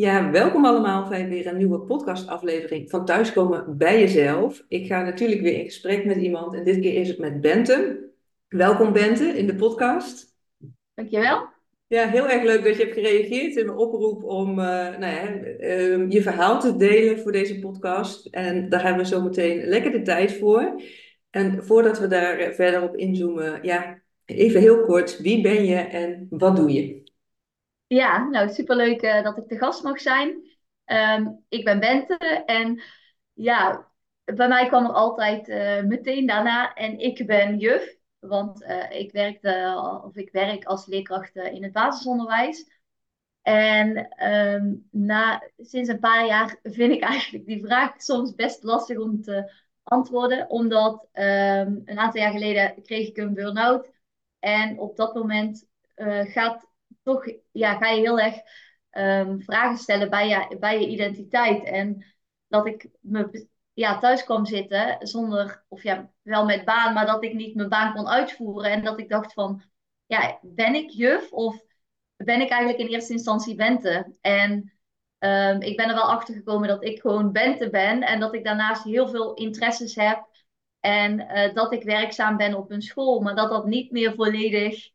Ja, welkom allemaal bij weer een nieuwe podcastaflevering van Thuiskomen bij Jezelf. Ik ga natuurlijk weer in gesprek met iemand en dit keer is het met Bente. Welkom Bente in de podcast. Dankjewel. Ja, heel erg leuk dat je hebt gereageerd in mijn oproep om uh, nou ja, uh, je verhaal te delen voor deze podcast. En daar hebben we zo meteen lekker de tijd voor. En voordat we daar verder op inzoomen, ja, even heel kort, wie ben je en wat doe je? Ja, nou superleuk uh, dat ik de gast mag zijn. Um, ik ben Bente en ja, bij mij kwam er altijd uh, meteen daarna en ik ben juf. Want uh, ik, werkte, of ik werk als leerkracht in het basisonderwijs. En um, na, sinds een paar jaar vind ik eigenlijk die vraag soms best lastig om te antwoorden. Omdat um, een aantal jaar geleden kreeg ik een burn-out. En op dat moment gaat toch ja, ga je heel erg um, vragen stellen bij je, bij je identiteit. En dat ik me ja, thuis kwam zitten zonder, of ja, wel met baan, maar dat ik niet mijn baan kon uitvoeren. En dat ik dacht van, ja, ben ik juf of ben ik eigenlijk in eerste instantie Bente? En um, ik ben er wel achter gekomen dat ik gewoon Bente ben en dat ik daarnaast heel veel interesses heb. En uh, dat ik werkzaam ben op een school, maar dat dat niet meer volledig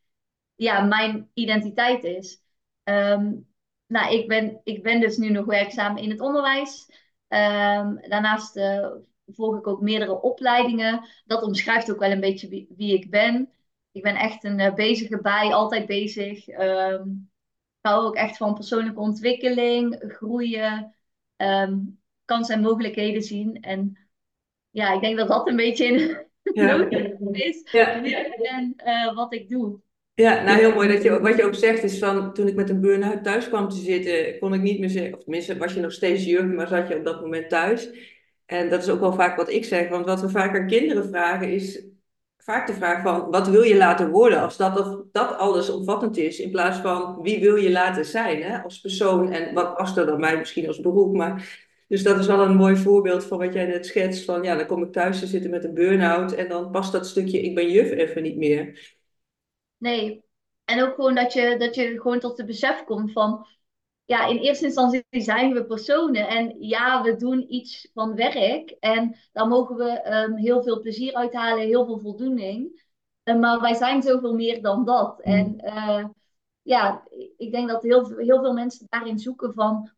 ja, mijn identiteit is. Um, nou, ik ben, ik ben dus nu nog werkzaam in het onderwijs. Um, daarnaast uh, volg ik ook meerdere opleidingen. Dat omschrijft ook wel een beetje wie, wie ik ben. Ik ben echt een uh, bezige bij, altijd bezig. Um, ik hou ook echt van persoonlijke ontwikkeling, groeien, um, kansen en mogelijkheden zien. En ja, ik denk dat dat een beetje in ja. is ja. en uh, wat ik doe. Ja, nou heel mooi dat je wat je ook zegt is van toen ik met een burn-out thuis kwam te zitten, kon ik niet meer zeggen, of tenminste was je nog steeds juf, maar zat je op dat moment thuis. En dat is ook wel vaak wat ik zeg, want wat we vaak aan kinderen vragen is vaak de vraag van wat wil je laten worden als dat, of dat alles omvattend is, in plaats van wie wil je laten zijn hè, als persoon en wat past er dan mij misschien als beroep. Maar, dus dat is wel een mooi voorbeeld van wat jij net schetst van ja, dan kom ik thuis te zitten met een burn-out en dan past dat stukje ik ben juf even niet meer. Nee. En ook gewoon dat je, dat je gewoon tot de besef komt van, ja, in eerste instantie zijn we personen. En ja, we doen iets van werk. En daar mogen we um, heel veel plezier uithalen, heel veel voldoening. Uh, maar wij zijn zoveel meer dan dat. Mm. En uh, ja, ik denk dat heel, heel veel mensen daarin zoeken van,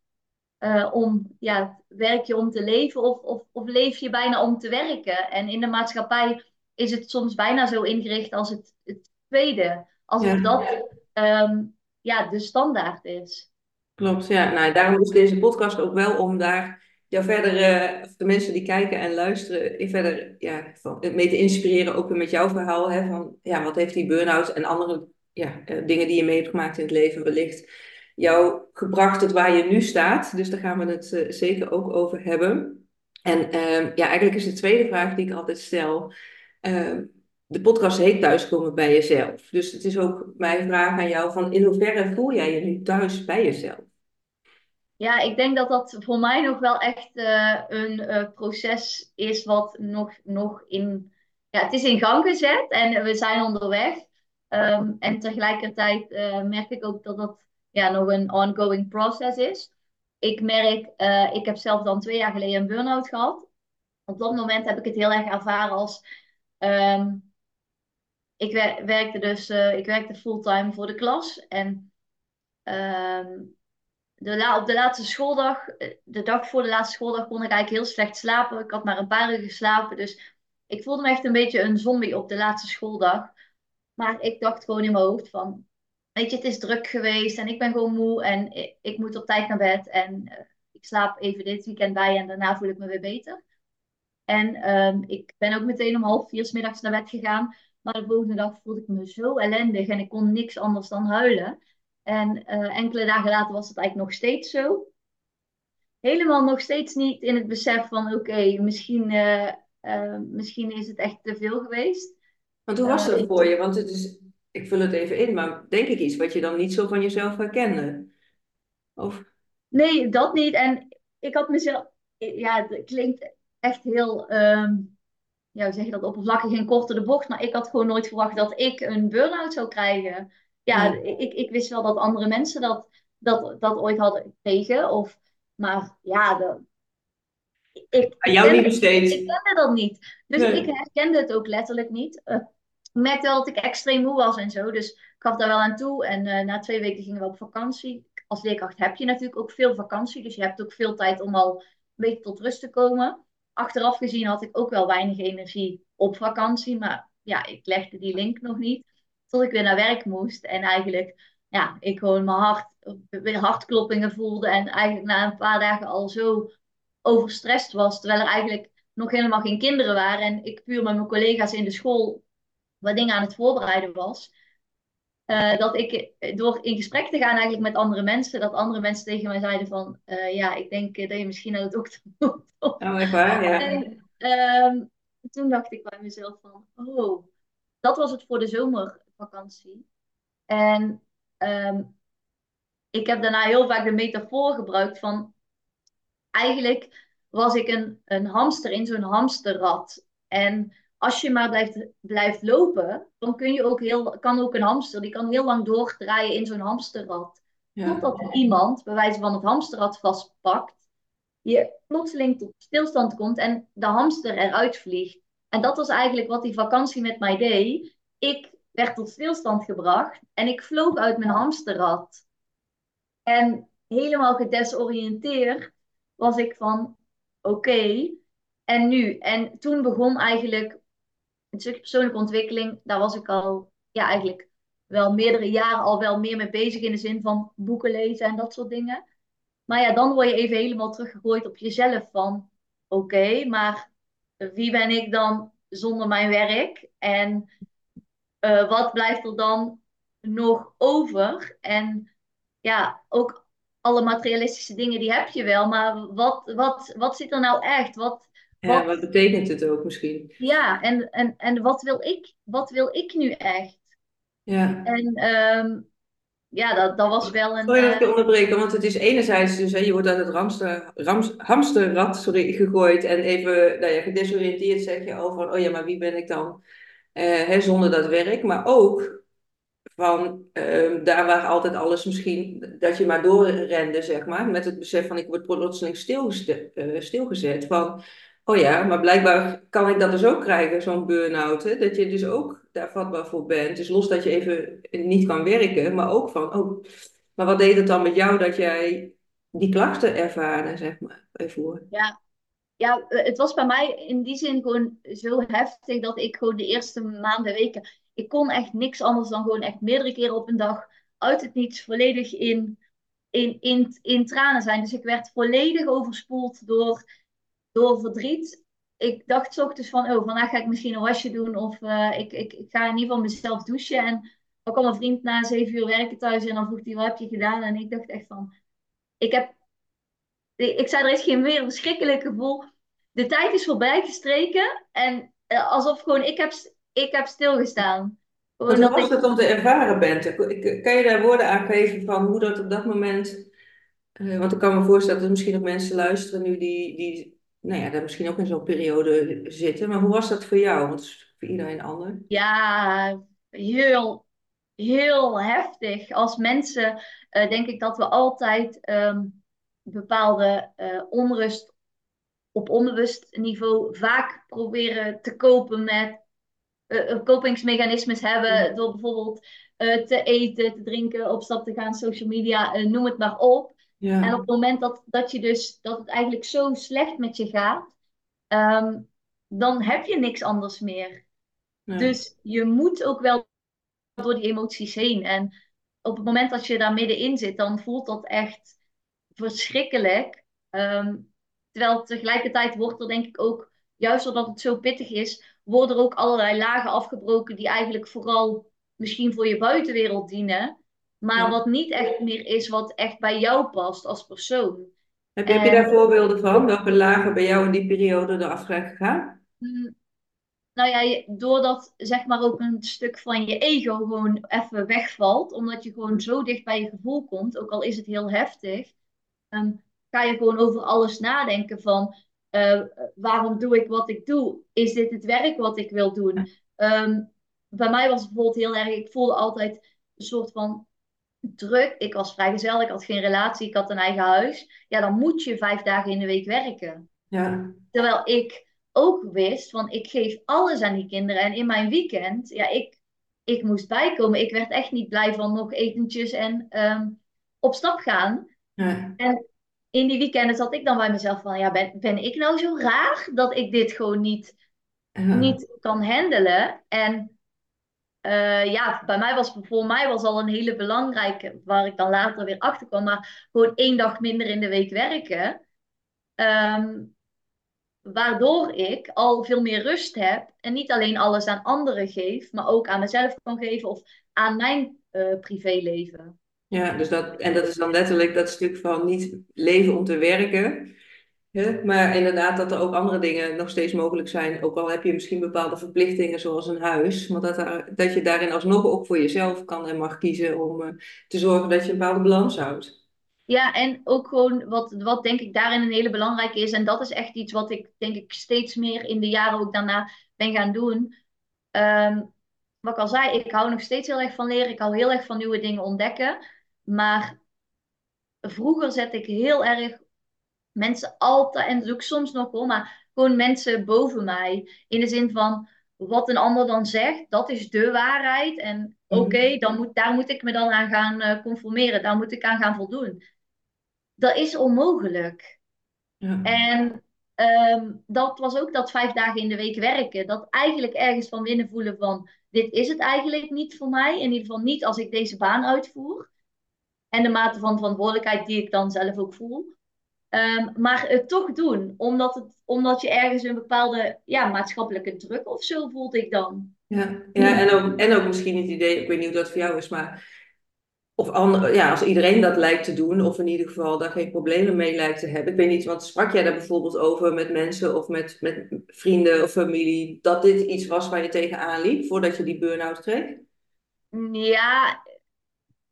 uh, om, ja, werk je om te leven of, of, of leef je bijna om te werken? En in de maatschappij is het soms bijna zo ingericht als het, het tweede. Alsof ja. dat um, ja, de standaard is. Klopt, ja. Nou, daarom is deze podcast ook wel om daar jou verder, uh, de mensen die kijken en luisteren, in verder ja, van, mee te inspireren. Ook weer met jouw verhaal. Hè, van, ja, wat heeft die burn-out en andere ja, uh, dingen die je mee hebt gemaakt in het leven wellicht jou gebracht tot waar je nu staat. Dus daar gaan we het uh, zeker ook over hebben. En ehm, ja, eigenlijk is de tweede vraag die ik altijd stel. Ehm, de podcast heet Thuiskomen bij jezelf. Dus het is ook mijn vraag aan jou van in hoeverre voel jij je nu thuis bij jezelf? Ja, ik denk dat dat voor mij nog wel echt uh, een uh, proces is wat nog, nog in... Ja, het is in gang gezet en we zijn onderweg. Um, en tegelijkertijd uh, merk ik ook dat dat ja, nog een ongoing process is. Ik merk, ik heb zelf dan twee jaar geleden een burn-out gehad. Op dat moment heb ik het heel erg ervaren als... Um, ik werkte dus uh, ik werkte fulltime voor de klas. En uh, de op de laatste schooldag, eh, de dag voor de laatste schooldag, kon ik eigenlijk heel slecht slapen. Ik had maar een paar uur geslapen. Dus ik voelde me echt een beetje een zombie op de laatste schooldag. Maar ik dacht gewoon in mijn hoofd van, weet je, het is druk geweest en ik ben gewoon moe en ik, moet op tijd naar bed. En uh, ik slaap even dit weekend bij en daarna voel ik me weer beter. En um, ik ben ook meteen om half vier s middags naar bed gegaan. Maar de volgende dag voelde ik me zo ellendig en ik kon niks anders dan huilen. En uh, enkele dagen later was het eigenlijk nog steeds zo. Helemaal nog steeds niet in het besef van oké, okay, misschien, uh, uh, misschien is het echt te veel geweest. Want hoe was dat voor je? Want het is, ik vul het even in, maar denk ik iets wat je dan niet zo van jezelf herkende? Of? Nee, dat niet. En ik had mezelf, ja, het klinkt echt heel. Um, ja, hoe zeg je dat, oppervlakkig en korte de bocht. Maar ik had gewoon nooit verwacht dat ik een burn-out zou krijgen. Ja, ik, ik wist wel dat andere mensen dat dat, dat ooit hadden gekregen. Of, maar ja, de, ik, Aan jou niet besteed. ik kende dat niet. Dus Nee. ik herkende het ook letterlijk niet. Eh, ik merkte wel dat ik extreem moe was en zo. Dus ik gaf daar wel aan toe. En eh, na twee weken gingen we op vakantie. Als leerkracht heb je natuurlijk ook veel vakantie. Dus je hebt ook veel tijd om al een beetje tot rust te komen. Achteraf gezien had ik ook wel weinig energie op vakantie. Maar ja, ik legde die link nog niet. Tot ik weer naar werk moest. En eigenlijk, ja, ik gewoon mijn hart, weer hartkloppingen voelde. En eigenlijk na een paar dagen al zo overstrest was. Terwijl er eigenlijk nog helemaal geen kinderen waren. En ik puur met mijn collega's in de school wat dingen aan het voorbereiden was. Eh, dat ik eh, door in gesprek te gaan eigenlijk met andere mensen, dat andere mensen tegen mij zeiden van, eh, ja, ik denk dat je misschien naar de dokter moet. Oh, echt waar? Ja. En ehm, toen dacht ik bij mezelf van, oh, dat was het voor de zomervakantie. En ehm, ik heb daarna heel vaak de metafoor gebruikt van, eigenlijk was ik een, een hamster in zo'n hamsterrad. En als je maar blijft, blijft lopen, dan kun je ook heel, kan ook een hamster, die kan heel lang doordraaien in zo'n hamsterrad. Ja. Totdat iemand, bij wijze van het hamsterrad vastpakt, je plotseling tot stilstand komt en de hamster eruit vliegt. En dat was eigenlijk wat die vakantie met mij deed. Ik werd tot stilstand gebracht en ik vloog uit mijn hamsterrad. En helemaal gedesoriënteerd was ik van, oké, en nu? En toen begon eigenlijk een stukje persoonlijke ontwikkeling. Daar was ik al, ja, eigenlijk wel meerdere jaren al wel meer mee bezig in de zin van boeken lezen en dat soort dingen. Maar ja, dan word je even helemaal teruggegooid op jezelf van, oké, maar wie ben ik dan zonder mijn werk? En uh, wat blijft er dan nog over? En ja, ook alle materialistische dingen, die heb je wel. Maar wat, wat, wat zit er nou echt? Wat, Ja, wat, betekent het ook misschien? ja, en, en, en wat wil ik? Wat wil ik nu echt? Ja. En um, ja, dat, dat was wel een. Sorry dat ik je uh, onderbreken, want het is enerzijds dus, hè, je wordt uit het ramster, rams, hamsterrad sorry, gegooid en even nou ja, gedesoriënteerd zeg je over, oh ja, maar wie ben ik dan uh, hè, zonder dat werk? Maar ook van uh, daar waar altijd alles misschien, dat je maar doorrende, zeg maar, met het besef van ik word plotseling stilgezet, uh, stilgezet van, oh ja, maar blijkbaar kan ik dat dus ook krijgen, zo'n burn-out, dat je dus ook daar vatbaar voor bent. Dus los dat je even niet kan werken, maar ook van, oh, maar wat deed het dan met jou dat jij die klachten ervaarde, zeg maar, ervoor? Ja, ja, het was bij mij in die zin gewoon zo heftig dat ik gewoon de eerste maanden, weken, ik kon echt niks anders dan gewoon echt meerdere keren op een dag uit het niets volledig in, in, in, in tranen zijn. Dus ik werd volledig overspoeld door, door verdriet. Ik dacht 's ochtends van, oh, vandaag ga ik misschien een wasje doen of uh, ik, ik, ik ga in ieder geval mezelf douchen. En dan kwam een vriend na zeven uur werken thuis en dan vroeg hij, wat heb je gedaan? En ik dacht echt van, ik heb, ik zei, er is geen meer verschrikkelijk gevoel. De tijd is voorbij gestreken en uh, alsof gewoon, ik heb, ik heb stilgestaan. Wat was ik... het om te ervaren bent? Kan je daar woorden aan geven van hoe dat op dat moment... Uh, want ik kan me voorstellen dat er misschien ook mensen luisteren nu die, die nou ja, daar misschien ook in zo'n periode zitten. Maar hoe was dat voor jou? Want het is voor iedereen anders. Ja, heel, heel heftig. Als mensen uh, denk ik dat we altijd um, bepaalde uh, onrust op onbewust niveau vaak proberen te kopen met uh, kopingsmechanismes hebben. Door bijvoorbeeld te eten, te drinken, op stap te gaan, social media, noem het maar op. Ja. En op het moment dat, dat je dus dat het eigenlijk zo slecht met je gaat, um, dan heb je niks anders meer. Ja. Dus je moet ook wel door die emoties heen. En op het moment dat je daar middenin zit, dan voelt dat echt verschrikkelijk. Um, terwijl tegelijkertijd wordt er denk ik ook, juist doordat het zo pittig is, worden er ook allerlei lagen afgebroken die eigenlijk vooral misschien voor je buitenwereld dienen. Maar Ja. wat niet echt meer is wat echt bij jou past als persoon. Heb, je, heb je En- daar voorbeelden van? Welke lagen bij jou in die periode eraf zijn gegaan? Mm, Nou ja, doordat zeg maar ook een stuk van je ego gewoon even wegvalt, omdat je gewoon zo dicht bij je gevoel komt, ook al is het heel heftig, ehm, ga je gewoon over alles nadenken van eh, waarom doe ik wat ik doe? Is dit het werk wat ik wil doen? Ehm, bij mij was het bijvoorbeeld heel erg, ik voelde altijd een soort van druk. Ik was vrijgezel, ik had geen relatie, ik had een eigen huis. Ja, dan moet je vijf dagen in de week werken. Ja, Terwijl ik ook wist, van ik geef alles aan die kinderen. En in mijn weekend, ja, ik, ik moest bijkomen. Ik werd echt niet blij van nog etentjes en ehm, op stap gaan. ja, En in die weekenden zat ik dan bij mezelf van, ja, ben, ben ik nou zo raar dat ik dit gewoon niet, ja, niet kan handelen? En eh, ja, bij mij was, voor mij was al een hele belangrijke, waar ik dan later weer achter kwam, maar gewoon één dag minder in de week werken. Ehm, waardoor ik al veel meer rust heb en niet alleen alles aan anderen geef, maar ook aan mezelf kan geven of aan mijn eh, privéleven. ja, dus dat, en dat is dan letterlijk dat stuk van niet leven om te werken, maar inderdaad dat er ook andere dingen nog steeds mogelijk zijn, ook al heb je misschien bepaalde verplichtingen zoals een huis, maar dat, dat je daarin alsnog ook voor jezelf kan en mag kiezen om eh, te zorgen dat je een bepaalde balans houdt. Ja, en ook gewoon wat, wat denk ik daarin een hele belangrijke is, en dat is echt iets wat ik denk ik steeds meer in de jaren ook daarna ben gaan doen. Ehm, wat ik al zei, ik hou nog steeds heel erg van leren, ik hou heel erg van nieuwe dingen ontdekken. Maar vroeger zet ik heel erg mensen altijd, en dat doe ik soms nog hoor, maar gewoon mensen boven mij. In de zin van, wat een ander dan zegt, dat is de waarheid. En Mhm. oké, dan moet, daar moet ik me dan aan gaan eh, conformeren, daar moet ik aan gaan voldoen. Dat is onmogelijk. Ja, En ehm, dat was ook dat vijf dagen in de week werken. Dat eigenlijk ergens van binnen voelen van, dit is het eigenlijk niet voor mij. In ieder geval niet als ik deze baan uitvoer. En de mate van verantwoordelijkheid die ik dan zelf ook voel. Ehm, maar het toch doen, omdat, het, omdat je ergens een bepaalde ja, maatschappelijke druk of zo voelt ik dan. ja, ja en, ook, en ook misschien het idee, ik weet niet hoe dat voor jou is, maar Of ja, als iedereen dat lijkt te doen, of in ieder geval daar geen problemen mee lijkt te hebben. Ik weet niet, want sprak jij daar bijvoorbeeld over met mensen of met, met vrienden of familie, dat dit iets was waar je tegenaan liep voordat je die burn-out kreeg? ja,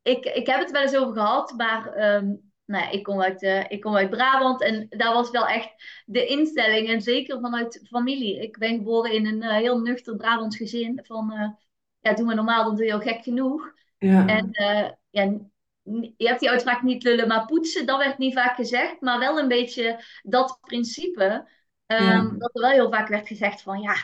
ik, ik heb het wel eens over gehad, maar ehm, nou ik kom uit, eh, ik kom uit Brabant en daar was wel echt de instelling, en zeker vanuit familie. Ik ben geboren in een eh, heel nuchter Brabants gezin van, eh, ja, doe maar normaal, dan doe je al gek genoeg. Ja, En ja, je hebt die uitspraak niet lullen, maar poetsen, dat werd niet vaak gezegd, maar wel een beetje dat principe, ja, ehm, dat er wel heel vaak werd gezegd van, ja,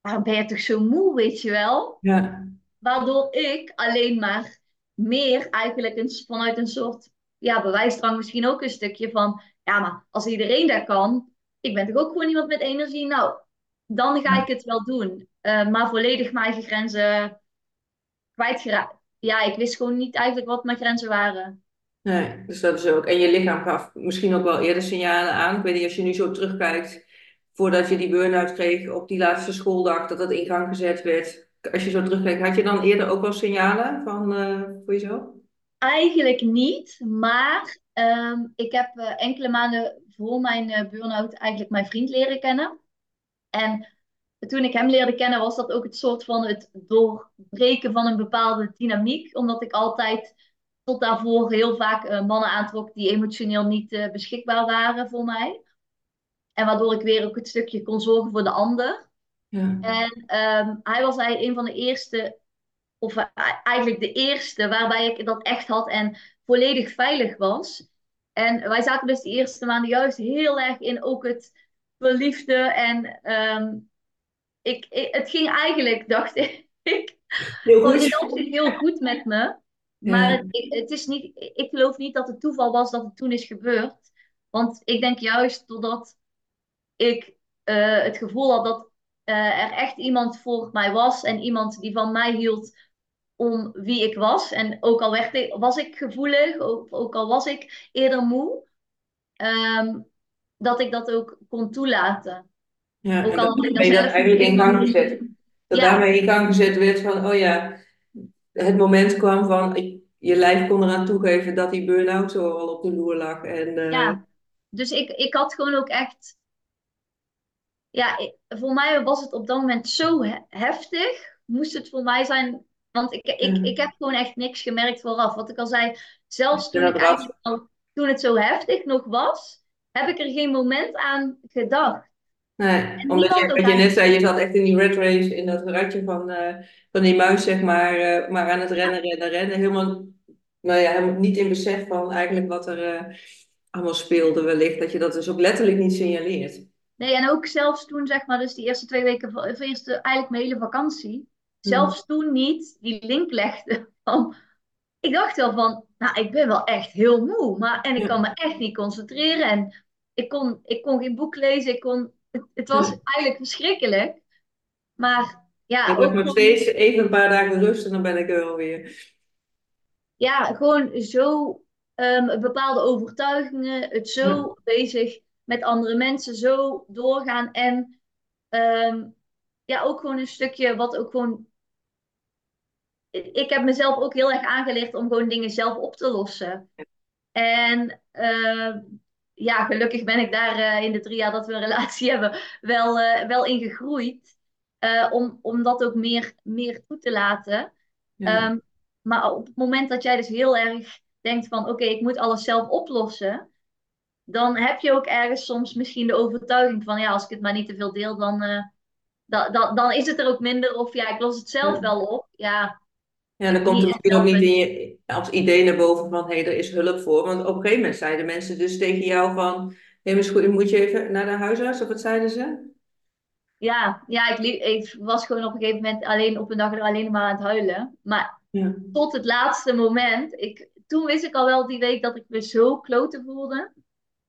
waarom ben je toch zo moe, weet je wel? ja, Waardoor ik alleen maar meer eigenlijk een, vanuit een soort ja, bewijsdrang misschien ook een stukje van, ja, maar als iedereen dat kan, ik ben toch ook gewoon iemand met energie, nou, dan ga ik het wel doen. Eh, maar volledig mijn eigen grenzen kwijtgeraakt. Ja, ik wist gewoon niet eigenlijk wat mijn grenzen waren. nee, dus dat is ook. En je lichaam gaf misschien ook wel eerder signalen aan. Ik weet niet, als je nu zo terugkijkt, voordat je die burn-out kreeg op die laatste schooldag, dat dat in gang gezet werd. Als je zo terugkijkt, had je dan eerder ook wel signalen van, eh, voor jezelf? Eigenlijk niet, maar ehm, ik heb eh, enkele maanden voor mijn eh, burn-out eigenlijk mijn vriend leren kennen. En toen ik hem leerde kennen, was dat ook het soort van het doorbreken van een bepaalde dynamiek. Omdat ik altijd tot daarvoor heel vaak eh, mannen aantrok die emotioneel niet beschikbaar waren voor mij. En waardoor ik weer ook het stukje kon zorgen voor de ander. Ja, En ehm, hij was eigenlijk een van de eerste, of eh, eigenlijk de eerste, waarbij ik dat echt had en volledig veilig was. En wij zaten dus de eerste maanden juist heel erg in ook het verliefde en ehm, ik, ik- het ging eigenlijk, dacht ik, heel goed. heel goed met me. Maar Ja, het, ik- het is niet, ik geloof niet dat het toeval was dat het toen is gebeurd. Want ik denk juist doordat ik eh, het gevoel had dat eh, er echt iemand voor mij was en iemand die van mij hield om wie ik was. En ook al werd was ik gevoelig, ook, ook al was ik eerder moe, ehm, dat ik dat ook kon toelaten. ja, Ook al dat ik eigenlijk in gang gezet. Dat Ja, daarmee in gang gezet werd van, oh ja, het moment kwam van, je lijf kon eraan toegeven dat die burn-out zo al op de loer lag. En eh, ja. Dus ik, ik had gewoon ook echt, ja, voor mij was het op dat moment zo he- heftig, moest het voor mij zijn, want ik, ik, ja, ik heb gewoon echt niks gemerkt vooraf. Wat ik al zei, zelfs en toen ik eigenlijk al, toen het zo heftig nog was, heb ik er geen moment aan gedacht. Nee, omdat je, wat je net zei, je zat echt in die red race, in dat ratje van, eh, van die muis, zeg maar, eh, maar aan het rennen, rennen, rennen. Helemaal nou ja, helemaal niet in besef van eigenlijk wat er eh, allemaal speelde wellicht. Dat je dat dus ook letterlijk niet signaleert. Nee, en ook zelfs toen, zeg maar, dus die eerste twee weken, van, of eerste, eigenlijk mijn hele vakantie. Zelfs toen niet die link legde van, ik dacht wel van, nou, ik ben wel echt heel moe, maar, en ik kan me echt niet concentreren en ik kon, ik kon geen boek lezen, ik kon, het, het was eigenlijk verschrikkelijk, maar ja, Ik ook nog steeds even een paar dagen rust en dan ben ik er wel weer. ja, gewoon zo ehm, bepaalde overtuigingen, het Ja. zo bezig met andere mensen, zo doorgaan en ehm, ja, ook gewoon een stukje wat ook gewoon ik heb mezelf ook heel erg aangeleerd om gewoon dingen zelf op te lossen. En uh, ja, gelukkig ben ik daar uh, in de drie jaar dat we een relatie hebben wel, uh, wel in gegroeid. om, om dat ook meer, meer toe te laten. Ja. Um, maar op het moment dat jij dus heel erg denkt van oké, okay, ik moet alles zelf oplossen. Dan heb je ook ergens soms misschien de overtuiging van ja, als ik het maar niet te veel deel, dan, da, da, dan is het er ook minder. Of ja, ik los het zelf Ja. wel op. Ja, Ja, dan komt er misschien ook niet in je, als idee naar boven van hé, hey, er is hulp voor. Want op een gegeven moment zeiden mensen dus tegen jou van hé, hey, moet je even naar de huisarts of wat zeiden ze? Ja, ja ik, ik was gewoon op een gegeven moment alleen op een dag alleen maar aan het huilen. Maar Ja. tot het laatste moment, ik, toen wist ik al wel die week dat ik me zo kloten voelde.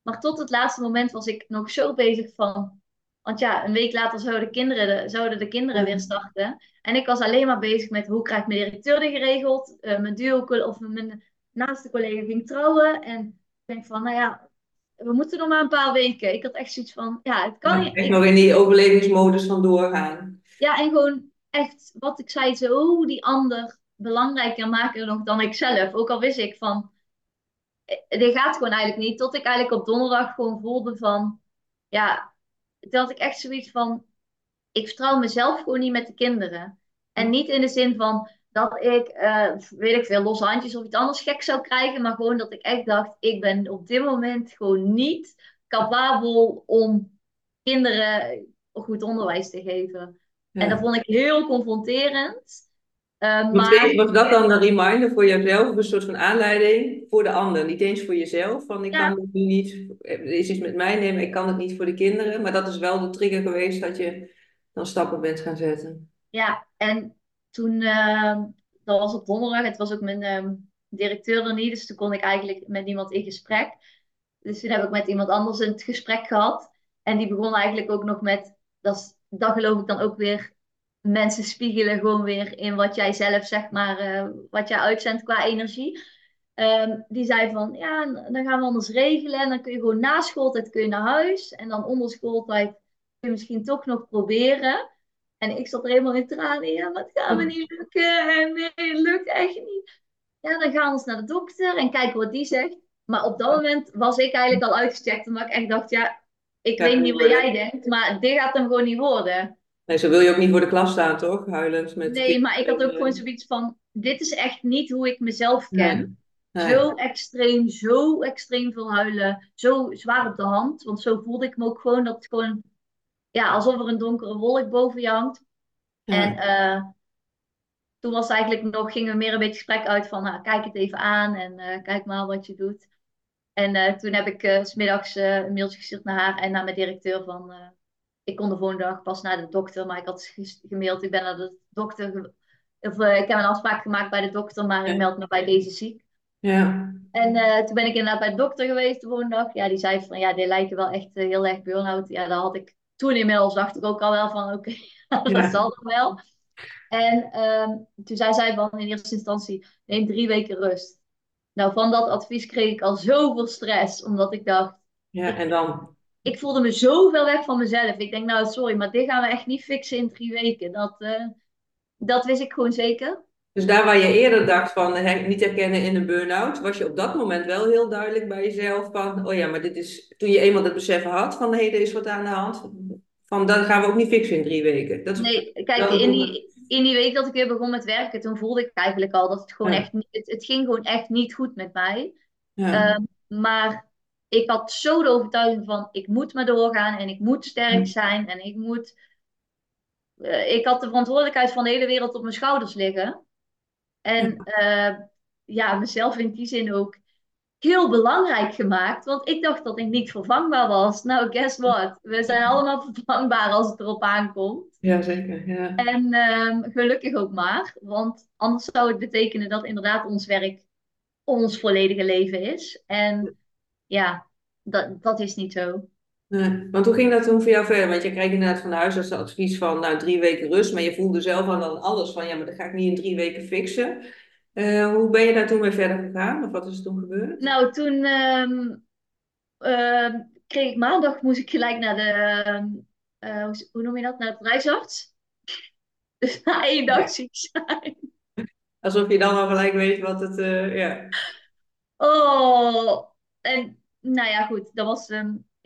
Maar tot het laatste moment was ik nog zo bezig van. Want ja, een week later zouden de kinderen, zouden de kinderen weer starten. En ik was alleen maar bezig met hoe krijg ik mijn directeur dit geregeld. Uh, mijn duo of mijn naaste collega ging trouwen. En ik denk van, nou ja, we moeten nog maar een paar weken. Ik had echt zoiets van, ja, het kan Ja, niet. echt Ik, nog in die overlevingsmodus van doorgaan. ja, en gewoon echt, wat ik zei, zo die ander belangrijker maken nog dan ik zelf. Ook al wist ik van, dit gaat gewoon eigenlijk niet. Tot ik eigenlijk op donderdag gewoon voelde van, ja, dat ik echt zoiets van, ik vertrouw mezelf gewoon niet met de kinderen. En niet in de zin van dat ik, uh, weet ik veel, losse handjes of iets anders gek zou krijgen, maar gewoon dat ik echt dacht, ik ben op dit moment gewoon niet capabel om kinderen goed onderwijs te geven. Ja. En dat vond ik heel confronterend. Uh, maar was dat dan een reminder voor jezelf, een soort van aanleiding voor de ander, niet eens voor jezelf. Van ik Ja. kan het nu niet, er is iets met mij nemen, ik kan het niet voor de kinderen. Maar dat is wel de trigger geweest dat je dan stappen bent gaan zetten. Ja, en toen, uh, dat was op donderdag, het was ook mijn uh, directeur er niet, dus toen kon ik eigenlijk met niemand in gesprek. Dus toen heb ik met iemand anders een gesprek gehad. En die begon eigenlijk ook nog met, dat, dat geloof ik dan ook weer, mensen spiegelen gewoon weer in wat jij zelf, zeg maar, uh, wat jij uitzendt qua energie. Um, die zei van, ja, dan gaan we anders regelen. En dan kun je gewoon na schooltijd kun je naar huis. En dan onder schooltijd kun je misschien toch nog proberen. En ik zat er helemaal in tranen. Ja, maar het gaat me niet lukken. En nee, het lukt echt niet. Ja, dan gaan we eens naar de dokter en kijken wat die zegt. Maar op dat moment was ik eigenlijk al uitgecheckt. Omdat ik echt dacht, ja, ik weet niet wat jij denkt. Maar dit gaat hem gewoon niet worden. Nee, zo wil je ook niet voor de klas staan, toch? Huilend met Nee, maar ik had ook gewoon zoiets van... Dit is echt niet hoe ik mezelf ken. Nee. Nee. Zo extreem, zo extreem veel huilen. Zo zwaar op de hand. Want zo voelde ik me ook gewoon. Dat het gewoon... Ja, alsof er een donkere wolk boven je hangt. Ja. En uh, toen was het eigenlijk nog, gingen we meer een beetje gesprek uit van, nou, kijk het even aan en uh, kijk maar wat je doet. En uh, toen heb ik smiddags een mailtje gestuurd naar haar en naar mijn directeur van, ik kon de volgende dag pas naar de dokter, maar ik had gemaild, ik ben naar de dokter, of ik heb een afspraak gemaakt bij de dokter, maar ik meld me bij deze ziek. Ja. En toen ben ik inderdaad bij de dokter geweest de volgende dag. Ja, die zei van, ja, die lijken wel echt heel erg burn-out. Ja, daar had ik toen inmiddels dacht ik ook al wel van, oké, okay, dat Ja. zal toch wel. En um, toen zei zij van in eerste instantie, neem drie weken rust. Nou, van dat advies kreeg ik al zoveel stress, omdat ik dacht, ja, en dan? Ik voelde me zo ver weg van mezelf. Ik denk, nou sorry, maar dit gaan we echt niet fixen in drie weken. Dat, uh, dat wist ik gewoon zeker. Dus daar waar je eerder dacht van he, niet herkennen in een burn-out, was je op dat moment wel heel duidelijk bij jezelf van, oh ja, maar dit is, toen je eenmaal het besef had van, hé, hey, er is wat aan de hand, van, dat gaan we ook niet fixen in drie weken. Dat is nee, kijk, in die, in die week dat ik weer begon met werken, toen voelde ik eigenlijk al dat het gewoon Ja. echt, niet- het, het ging gewoon echt niet goed met mij. Ja. Um, maar ik had zo de overtuiging van, ik moet maar doorgaan en ik moet sterk Hm. zijn en ik moet... eh, ik had de verantwoordelijkheid van de hele wereld op mijn schouders liggen. En eh, ja, mezelf in die zin ook heel belangrijk gemaakt. Want ik dacht dat ik niet vervangbaar was. Nou, guess what? We zijn allemaal vervangbaar als het erop aankomt. Ja, zeker. Ja. En ehm, gelukkig ook maar. Want anders zou het betekenen dat inderdaad ons werk ons volledige leven is. En ja, dat, dat is niet zo. Nee. Want hoe ging dat toen voor jou verder? Want je kreeg inderdaad van de huisarts advies van nou, drie weken rust. Maar je voelde zelf aan dan alles van ja, maar dat ga ik niet in drie weken fixen. Eh, hoe ben je daar toen mee verder gegaan? Of wat is er toen gebeurd? Nou, toen ehm, ehm, kreeg ik maandag, moest ik gelijk naar de, ehm, eh, hoe, hoe noem je dat, naar de prijsarts. Dus na één dag ziek zijn. Alsof je dan al gelijk weet wat het, eh, ja. Oh, en nou ja, goed, dat was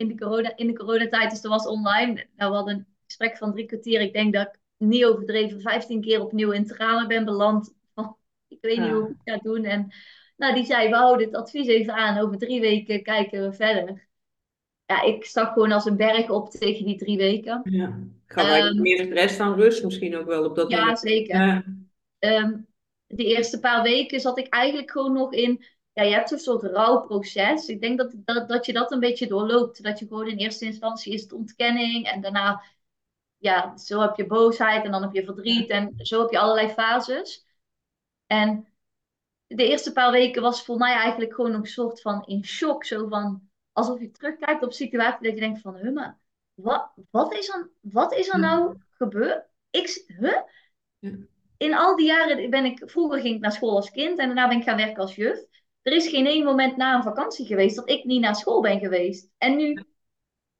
in de corona, in de coronatijd, dus dat was online. Nou, we hadden een gesprek van drie kwartier. Ik denk dat ik niet overdreven 15 keer opnieuw in tranen ben beland. Van, ik weet niet hoe ik het ga doen. En nou, die zei, we houden het advies even aan. Over drie weken kijken we verder. Ja, ik stak gewoon als een berg op tegen die drie weken. Ja. Ga wij um, meer stress dan rust misschien ook wel op dat ja, moment? Zeker. Ja, zeker. de eerste paar weken zat ik eigenlijk gewoon nog in ja, je hebt een soort rouwproces. Ik denk dat, dat, dat je dat een beetje doorloopt. Dat je gewoon in eerste instantie is de ontkenning en daarna, ja, zo heb je boosheid en dan heb je verdriet en zo heb je allerlei fases. En de eerste paar weken was voor mij eigenlijk gewoon een soort van in shock. Zo van, alsof je terugkijkt op situaties dat je denkt van, huh, maar wat, wat, is er, wat is er nou gebeurd? Ik, huh? In al die jaren ben ik, vroeger ging ik naar school als kind en daarna ben ik gaan werken als juf er is geen één moment na een vakantie geweest dat ik niet naar school ben geweest. En nu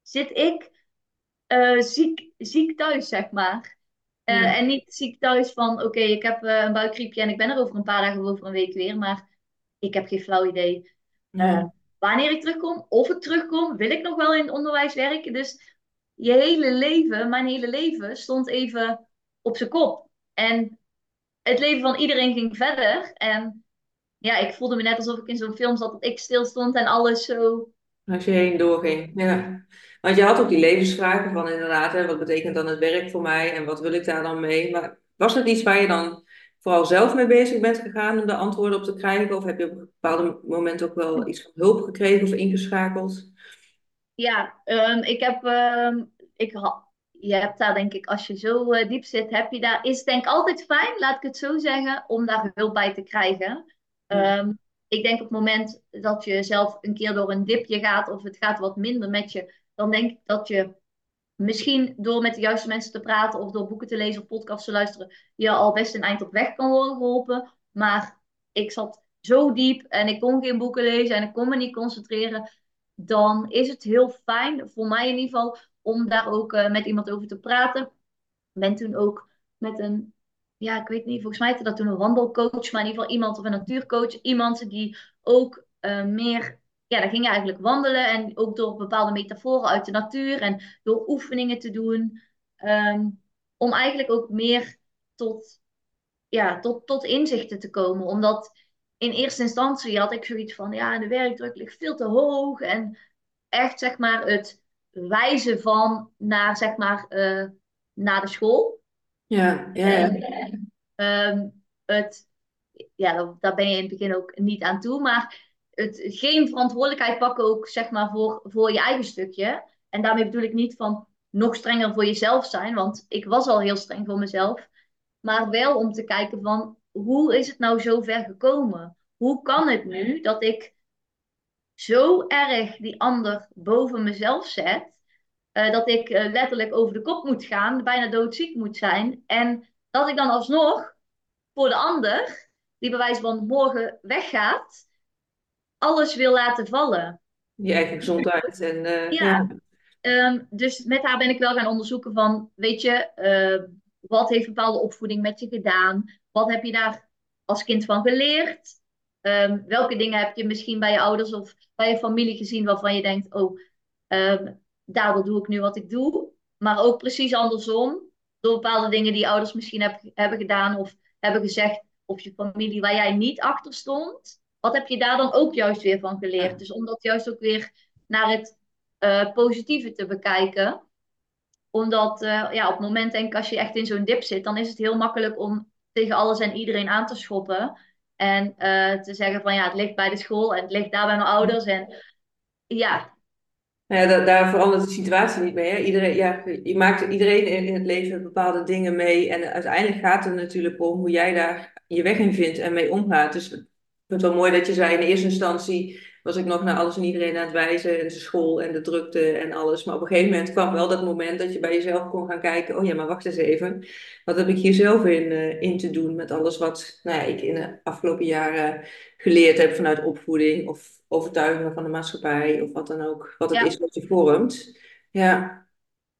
zit ik uh, ziek, ziek thuis, zeg maar. Uh, En niet ziek thuis van, oké, ik heb uh, een buikgriepje en ik ben er over een paar dagen of over een week weer. Maar ik heb geen flauw idee wanneer ik terugkom. Of ik terugkom, wil ik nog wel in het onderwijs werken. Dus je hele leven, mijn hele leven, stond even op zijn kop. En het leven van iedereen ging verder. En ja, ik voelde me net alsof ik in zo'n film zat dat ik stil stond en alles zo. Als je heen doorging, ja. Want je had ook die levensvragen van inderdaad, hè, wat betekent dan het werk voor mij en wat wil ik daar dan mee? Maar was het iets waar je dan vooral zelf mee bezig bent gegaan om de antwoorden op te krijgen? Of heb je op een bepaald moment ook wel iets van hulp gekregen of ingeschakeld? Ja, um, ik heb, um, ik je hebt daar denk ik, als je zo uh, diep zit, heb je daar, is denk ik altijd fijn, laat ik het zo zeggen, om daar hulp bij te krijgen. Um, ik denk op het moment dat je zelf een keer door een dipje gaat of het gaat wat minder met je, dan denk ik dat je misschien door met de juiste mensen te praten of door boeken te lezen of podcasts te luisteren, je al best een eind op weg kan worden geholpen. Maar ik zat zo diep en ik kon geen boeken lezen en ik kon me niet concentreren. Dan is het heel fijn, voor mij in ieder geval, om daar ook uh, met iemand over te praten. Ik ben toen ook met een ja, ik weet niet, volgens mij heette dat toen een wandelcoach, maar in ieder geval iemand of een natuurcoach. Iemand die ook uh, meer, ja, daar ging je eigenlijk wandelen en ook door bepaalde metaforen uit de natuur en door oefeningen te doen. Um, om eigenlijk ook meer tot, ja, tot, tot inzichten te komen. Omdat in eerste instantie had ik zoiets van, ja, de werkdruk ligt veel te hoog. En echt, zeg maar, het wijzen van naar, zeg maar, uh, naar de school. Ja, ja. En, um, het, ja, daar ben je in het begin ook niet aan toe. Maar het, geen verantwoordelijkheid pakken ook, zeg maar, voor, voor je eigen stukje. En daarmee bedoel ik niet van nog strenger voor jezelf zijn. Want ik was al heel streng voor mezelf. Maar wel om te kijken van, hoe is het nou zo ver gekomen? Hoe kan het nu dat ik zo erg die ander boven mezelf zet? Uh, dat ik uh, letterlijk over de kop moet gaan, bijna doodziek moet zijn. En dat ik dan alsnog voor de ander, die bij wijze van morgen weggaat, alles wil laten vallen. Je eigen gezondheid. En, uh, ja. ja. Um, dus met haar ben ik wel gaan onderzoeken van, weet je, wat heeft bepaalde opvoeding met je gedaan? Wat heb je daar als kind van geleerd? Um, welke dingen heb je misschien bij je ouders of bij je familie gezien waarvan je denkt, oh, um, daardoor doe ik nu wat ik doe. Maar ook precies andersom. Door bepaalde dingen die ouders misschien heb, hebben gedaan of hebben gezegd. Of je familie waar jij niet achter stond. Wat heb je daar dan ook juist weer van geleerd? Dus om dat juist ook weer naar het uh, positieve te bekijken. Omdat uh, ja, op het moment denk ik als je echt in zo'n dip zit. Dan is het heel makkelijk om tegen alles en iedereen aan te schoppen. En eh, te zeggen van ja, het ligt bij de school en het ligt daar bij mijn ouders. En ja, Nou ja, da- daar verandert de situatie niet mee. Hè? Iedereen, ja, je maakt iedereen in het leven bepaalde dingen mee. En uiteindelijk gaat het natuurlijk om hoe jij daar je weg in vindt en mee omgaat. Dus ik vind het wel mooi dat je zei, in eerste instantie was ik nog naar alles en iedereen aan het wijzen. En de school en de drukte en alles. Maar op een gegeven moment kwam wel dat moment dat je bij jezelf kon gaan kijken. Oh ja, maar wacht eens even. Wat heb ik hier zelf in, eh, in te doen met alles wat nou ja, ik in de afgelopen jaren geleerd heb vanuit opvoeding of overtuigingen van de maatschappij of wat dan ook, wat het ja, is wat je vormt. Ja,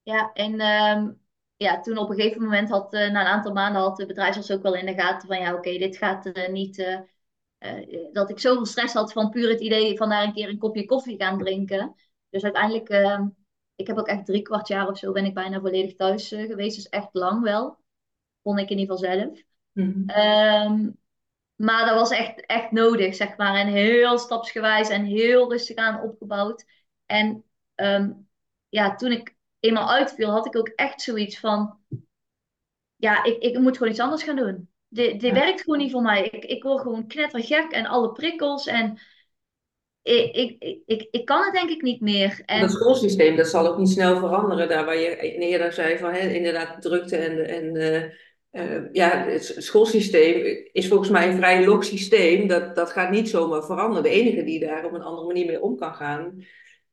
ja. En ehm, ja, toen op een gegeven moment had, eh, na een aantal maanden had de bedrijfsarts ook wel in de gaten van ja, oké, dit gaat eh, niet. eh, dat ik zoveel stress had van puur het idee van daar een keer een kopje koffie gaan drinken. Dus uiteindelijk, ehm, ik heb ook echt drie kwart jaar of zo ben ik bijna volledig thuis geweest. Dus echt lang wel, vond ik in ieder geval zelf. Mhm. Ehm, maar dat was echt, echt nodig, zeg maar. En heel stapsgewijs en heel rustig aan opgebouwd. En ehm, ja, toen ik eenmaal uitviel, had ik ook echt zoiets van... Ja, ik, ik moet gewoon iets anders gaan doen. Dit, dit Ja. werkt gewoon niet voor mij. Ik, ik word gewoon knettergek en alle prikkels. En ik, ik, ik, ik, kan het denk ik niet meer. En schoolsysteem, dat zal ook niet snel veranderen. Daar waar je eerder zei van, hè, inderdaad, drukte en, en eh, ja, het schoolsysteem is volgens mij een vrij log systeem. Dat, dat gaat niet zomaar veranderen. De enige die daar op een andere manier mee om kan gaan,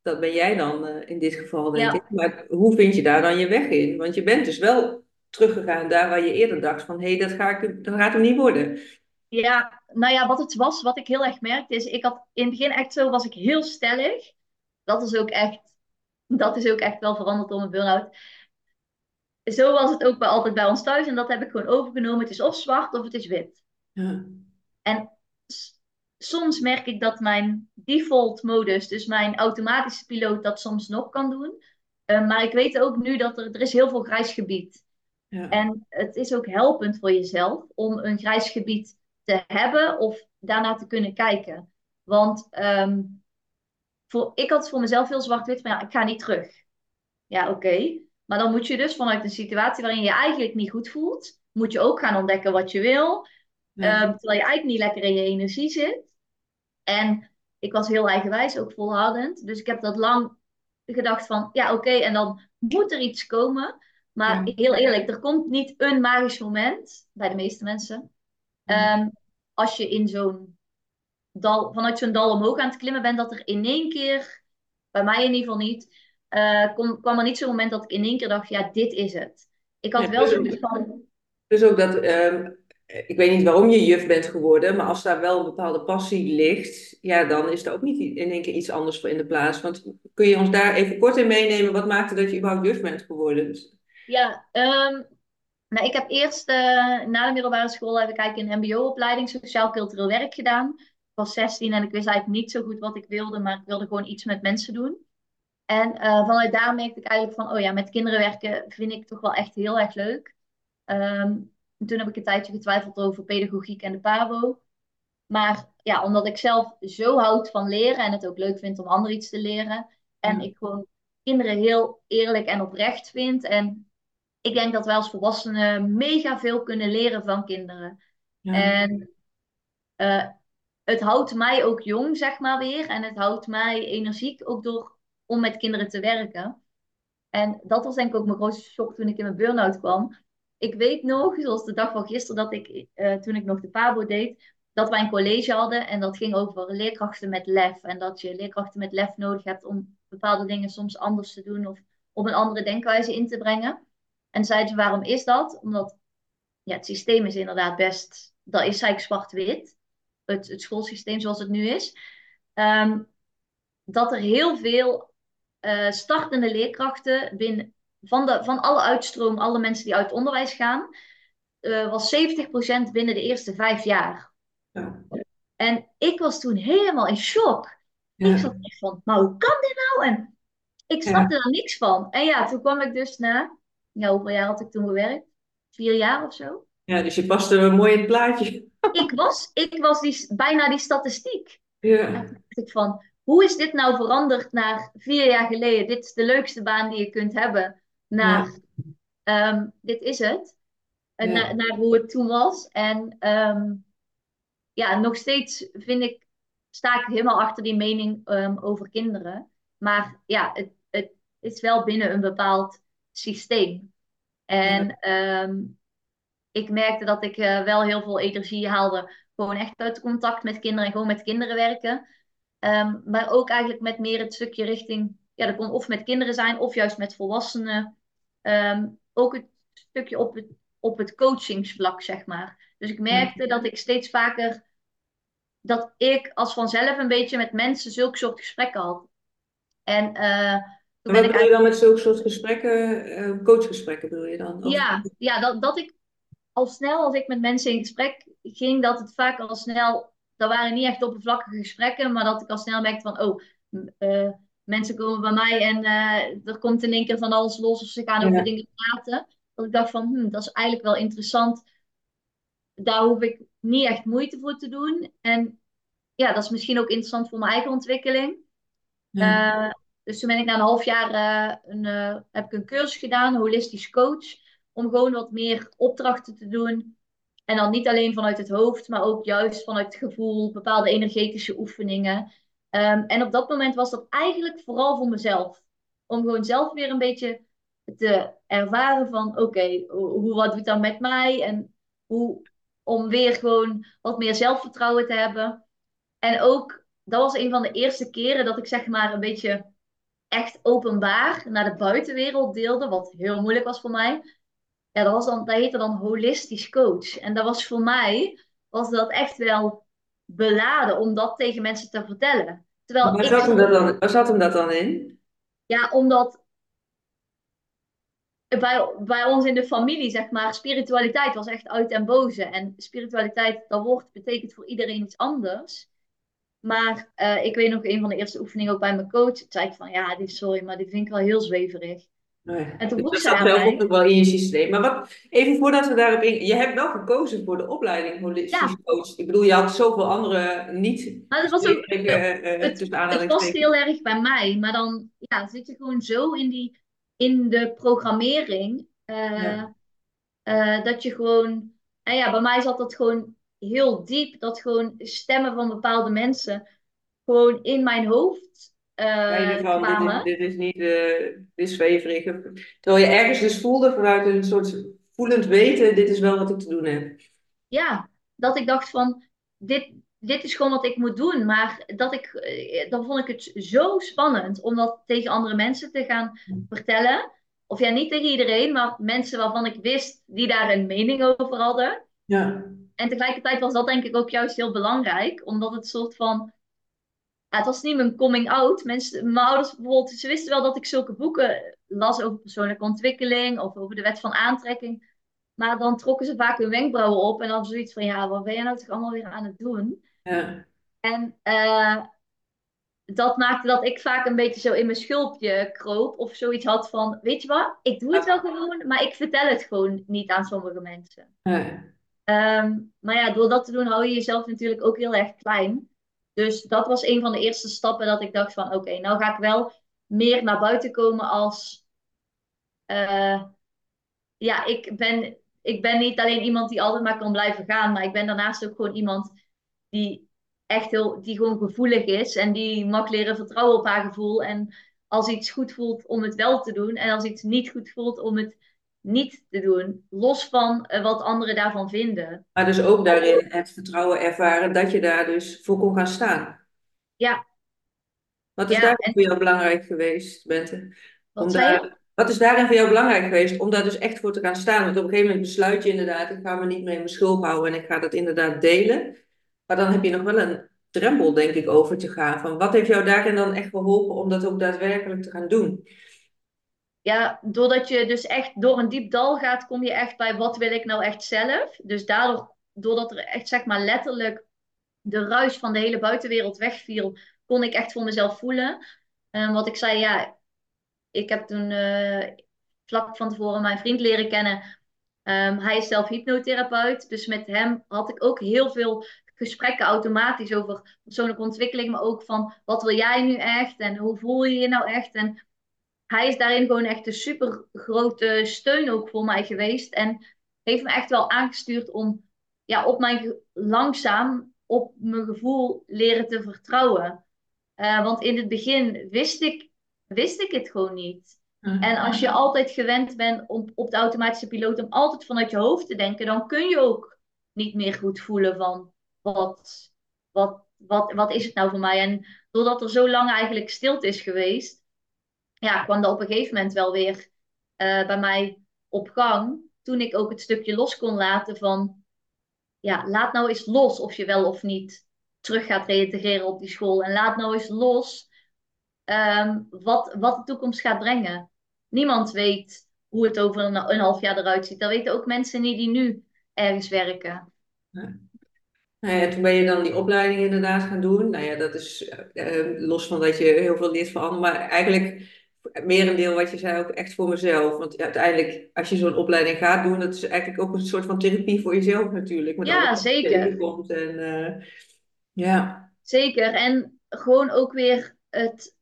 dat ben jij dan eh, in dit geval, denk ik. Maar hoe vind je daar dan je weg in? Want je bent dus wel teruggegaan daar waar je eerder dacht van, hé, dat, ga ik, dat gaat hem niet worden. ja, nou ja, wat het was, wat ik heel erg merkte, is ik had in het begin echt zo, was ik heel stellig. Dat is ook echt, dat is ook echt wel veranderd door mijn burn-out. Zo was het ook bij, altijd bij ons thuis en dat heb ik gewoon overgenomen. Het is of zwart of het is wit. Ja, En soms merk ik dat mijn default modus, dus mijn automatische piloot, dat soms nog kan doen. Eh, maar ik weet ook nu dat er, er is heel veel grijs gebied. ja, En het is ook helpend voor jezelf om een grijs gebied te hebben of daarnaar te kunnen kijken. Want ehm, voor, ik had voor mezelf heel zwart-wit van ja, ik ga niet terug. Ja, oké. Maar dan moet je dus vanuit een situatie waarin je je eigenlijk niet goed voelt, moet je ook gaan ontdekken wat je wil. Ehm, terwijl je eigenlijk niet lekker in je energie zit. En ik was heel eigenwijs, ook volhardend. Dus ik heb dat lang gedacht van, ja oké, en dan moet er iets komen. Maar ja, heel eerlijk, er komt niet een magisch moment, bij de meeste mensen, ja, ehm, als je in zo'n dal, vanuit zo'n dal omhoog aan het klimmen bent, dat er in één keer, bij mij in ieder geval niet, eh, kom, kwam er niet zo'n moment dat ik in één keer dacht, ja, dit is het. Ik had ja. wel Dus zoiets van, Dus ook dat, ehm, ik weet niet waarom je juf bent geworden, maar als daar wel een bepaalde passie ligt, ja, dan is er ook niet in één keer iets anders voor in de plaats. Want kun je ons daar even kort in meenemen, wat maakte dat je überhaupt juf bent geworden? ja, ehm, nou, ik heb eerst eh, na de middelbare school heb ik eigenlijk een mbo-opleiding sociaal-cultureel werk gedaan. Ik was 16 en ik wist eigenlijk niet zo goed wat ik wilde, maar ik wilde gewoon iets met mensen doen. En eh, vanuit daar merkte ik eigenlijk van, oh ja, met kinderen werken vind ik toch wel echt heel erg leuk. En toen heb ik een tijdje getwijfeld over pedagogiek en de PABO. Maar ja, omdat ik zelf zo houd van leren en het ook leuk vind om anderen iets te leren. En ik gewoon kinderen heel eerlijk en oprecht vind. En ik denk dat wij als volwassenen mega veel kunnen leren van kinderen. ja, En eh, het houdt mij ook jong, zeg maar weer. En het houdt mij energiek ook door om met kinderen te werken. En dat was denk ik ook mijn grootste shock toen ik in mijn burn-out kwam. Ik weet nog, zoals de dag van gisteren, dat ik, eh, toen ik nog de PABO deed, dat wij een college hadden en dat ging over leerkrachten met lef. En dat je leerkrachten met lef nodig hebt om bepaalde dingen soms anders te doen of om een andere denkwijze in te brengen. En zeiden ze, waarom is dat? Omdat ja, het systeem is inderdaad best, dat is eigenlijk zwart-wit. Het, het schoolsysteem zoals het nu is. Ehm, dat er heel veel eh, startende leerkrachten binnen, van, de, van alle uitstroom, alle mensen die uit onderwijs gaan, eh, was 70% binnen de eerste vijf jaar. ja, En ik was toen helemaal in shock. Ik zat echt van, maar hoe kan dit nou? En ik ja, snapte er niks van. En ja, toen kwam ik dus na, ja, hoeveel jaar had ik toen gewerkt? Vier jaar of zo. ja, dus je paste mooi in het plaatje. Ik was, ik was die, bijna die statistiek. En Ja, toen dacht ik van, hoe is dit nou veranderd naar vier jaar geleden? Dit is de leukste baan die je kunt hebben. ja, Naar, ehm, dit is het. En ja, naar, naar hoe het toen was. En ehm, ja, nog steeds vind ik, sta ik helemaal achter die mening ehm, over kinderen. Maar ja, het, het is wel binnen een bepaald systeem. En ik merkte dat ik eh, wel heel veel energie haalde. Gewoon echt uit contact met kinderen en gewoon met kinderen werken. Ehm, maar ook eigenlijk met meer het stukje richting, ja, dat kon of met kinderen zijn of juist met volwassenen. Ehm, ook het stukje op het, op het coachingsvlak, zeg maar. Dus ik merkte dat ik steeds vaker, dat ik als vanzelf een beetje met mensen zulke soort gesprekken had. En uh, toen en wat bedoel je dan met zulke soort gesprekken, uh, coachgesprekken bedoel je dan? Of... Ja, ja dat, dat ik al snel als ik met mensen in gesprek ging, dat het vaak al snel, dat waren niet echt oppervlakkige gesprekken, maar dat ik al snel merkte van, oh, uh, mensen komen bij mij en uh, er komt in één keer van alles los of ze gaan over dingen praten. Dat ik dacht van, hm, dat is eigenlijk wel interessant. Daar hoef ik niet echt moeite voor te doen. En ja, dat is misschien ook interessant voor mijn eigen ontwikkeling. Ja. Uh, dus toen ben ik na een half jaar een, heb ik een cursus gedaan, holistisch coach om gewoon wat meer opdrachten te doen. En dan niet alleen vanuit het hoofd, maar ook juist vanuit het gevoel, bepaalde energetische oefeningen. Um, en op dat moment was dat eigenlijk vooral voor mezelf. Om gewoon zelf weer een beetje te ervaren van oké, hoe wat doet dat met mij? En hoe, om weer gewoon wat meer zelfvertrouwen te hebben. En ook, dat was een van de eerste keren dat ik zeg maar een beetje echt openbaar naar de buitenwereld deelde, wat heel moeilijk was voor mij ja, dat, was dan, dat heette dan holistisch coach. En dat was voor mij, was dat echt wel beladen om dat tegen mensen te vertellen. Terwijl waar, zat hem dat dan, waar zat hem dat dan in? Ja, omdat bij, bij ons in de familie, zeg maar, spiritualiteit was echt uit en boze. En spiritualiteit, dat woord betekent voor iedereen iets anders. Maar uh, ik weet nog, een van de eerste oefeningen ook bij mijn coach, zei ik van, ja, die sorry, maar die vind ik wel heel zweverig. Nee. En toen dus dat ook nog wel in je systeem. Maar wat, even voordat we daarop in... Je hebt wel gekozen voor de opleiding holistisch ja. coach. Ik bedoel, je had zoveel andere niet... Maar dat was ook, uh, uh, het, het was heel erg bij mij. Maar dan ja, zit je gewoon zo in, die, in de programmering... Uh, ja. dat je gewoon... En ja, bij mij zat dat gewoon heel diep. Dat gewoon stemmen van bepaalde mensen... gewoon in mijn hoofd uh, van, dit, is, dit is niet uh, dit is zweverig. Terwijl je ergens dus voelde vanuit een soort voelend weten, dit is wel wat ik te doen heb. Ja, dat ik dacht van, dit, dit is gewoon wat ik moet doen. Maar dat ik, eh, dan vond ik het zo spannend om dat tegen andere mensen te gaan vertellen. Of ja, niet tegen iedereen, maar mensen waarvan ik wist die daar een mening over hadden. Ja. En tegelijkertijd was dat denk ik ook juist heel belangrijk, omdat het soort van het was niet mijn coming out. Mensen, mijn ouders bijvoorbeeld, ze wisten wel dat ik zulke boeken las over persoonlijke ontwikkeling of over de wet van aantrekking. Maar dan trokken ze vaak hun wenkbrauwen op en dan zoiets van, ja, wat ben je nou toch allemaal weer aan het doen? Ja. En uh, dat maakte dat ik vaak een beetje zo in mijn schulpje kroop of zoiets had van, weet je wat, ik doe het wel gewoon, maar ik vertel het gewoon niet aan sommige mensen. Ja. Um, maar ja, door dat te doen hou je jezelf natuurlijk ook heel erg klein. Dus dat was een van de eerste stappen dat ik dacht van oké, nou ga ik wel meer naar buiten komen als uh, ja, ik ben, ik ben niet alleen iemand die altijd maar kan blijven gaan, maar ik ben daarnaast ook gewoon iemand die echt heel, die gewoon gevoelig is en die mag leren vertrouwen op haar gevoel. En als iets goed voelt om het wel te doen en als iets niet goed voelt om het niet te doen. Los van uh, wat anderen daarvan vinden. Maar dus ook daarin het vertrouwen ervaren dat je daar dus voor kon gaan staan. Ja. Wat is Ja, daarin en- voor jou belangrijk geweest, Bente? Wat Om daar, wat is daarin voor jou belangrijk geweest om daar dus echt voor te gaan staan? Want op een gegeven moment besluit je inderdaad, ik ga me niet meer in mijn schulp houden en ik ga dat inderdaad delen. Maar dan heb je nog wel een drempel, denk ik, over te gaan. Van wat heeft jou daarin dan echt geholpen om dat ook daadwerkelijk te gaan doen? Ja, doordat je dus echt door een diep dal gaat, kom je echt bij wat wil ik nou echt zelf. Dus daardoor, doordat er echt zeg maar letterlijk de ruis van de hele buitenwereld wegviel, kon ik echt voor mezelf voelen. En wat ik zei, ja, ik heb toen eh, vlak van tevoren mijn vriend leren kennen. Ehm, hij is zelf hypnotherapeut, dus met hem had ik ook heel veel gesprekken automatisch over persoonlijke ontwikkeling, maar ook van wat wil jij nu echt en hoe voel je je nou echt en hij is daarin gewoon echt een super grote steun ook voor mij geweest. En heeft me echt wel aangestuurd om ja, op mijn langzaam op mijn gevoel leren te vertrouwen. Uh, want in het begin wist ik, wist ik het gewoon niet. En als je altijd gewend bent om op de automatische piloot om altijd vanuit je hoofd te denken, dan kun je ook niet meer goed voelen van wat, wat, wat, wat is het nou voor mij? En doordat er zo lang eigenlijk stilte is geweest, ja, kwam dat op een gegeven moment wel weer uh, bij mij op gang. Toen ik ook het stukje los kon laten van, ja, laat nou eens los of je wel of niet terug gaat reïntegreren op die school. En laat nou eens los um, wat, wat de toekomst gaat brengen. Niemand weet hoe het over een, half jaar eruit ziet. Dat weten ook mensen niet die nu ergens werken. Nou ja, toen ben je dan die opleiding inderdaad gaan doen. Nou ja, dat is uh, los van dat je heel veel leert van anderen, maar eigenlijk merendeel wat je zei ook echt voor mezelf. Want uiteindelijk, als je zo'n opleiding gaat doen, dat is eigenlijk ook een soort van therapie voor jezelf natuurlijk. Met ja, zeker. Komt en, uh, ja. Zeker. En gewoon ook weer het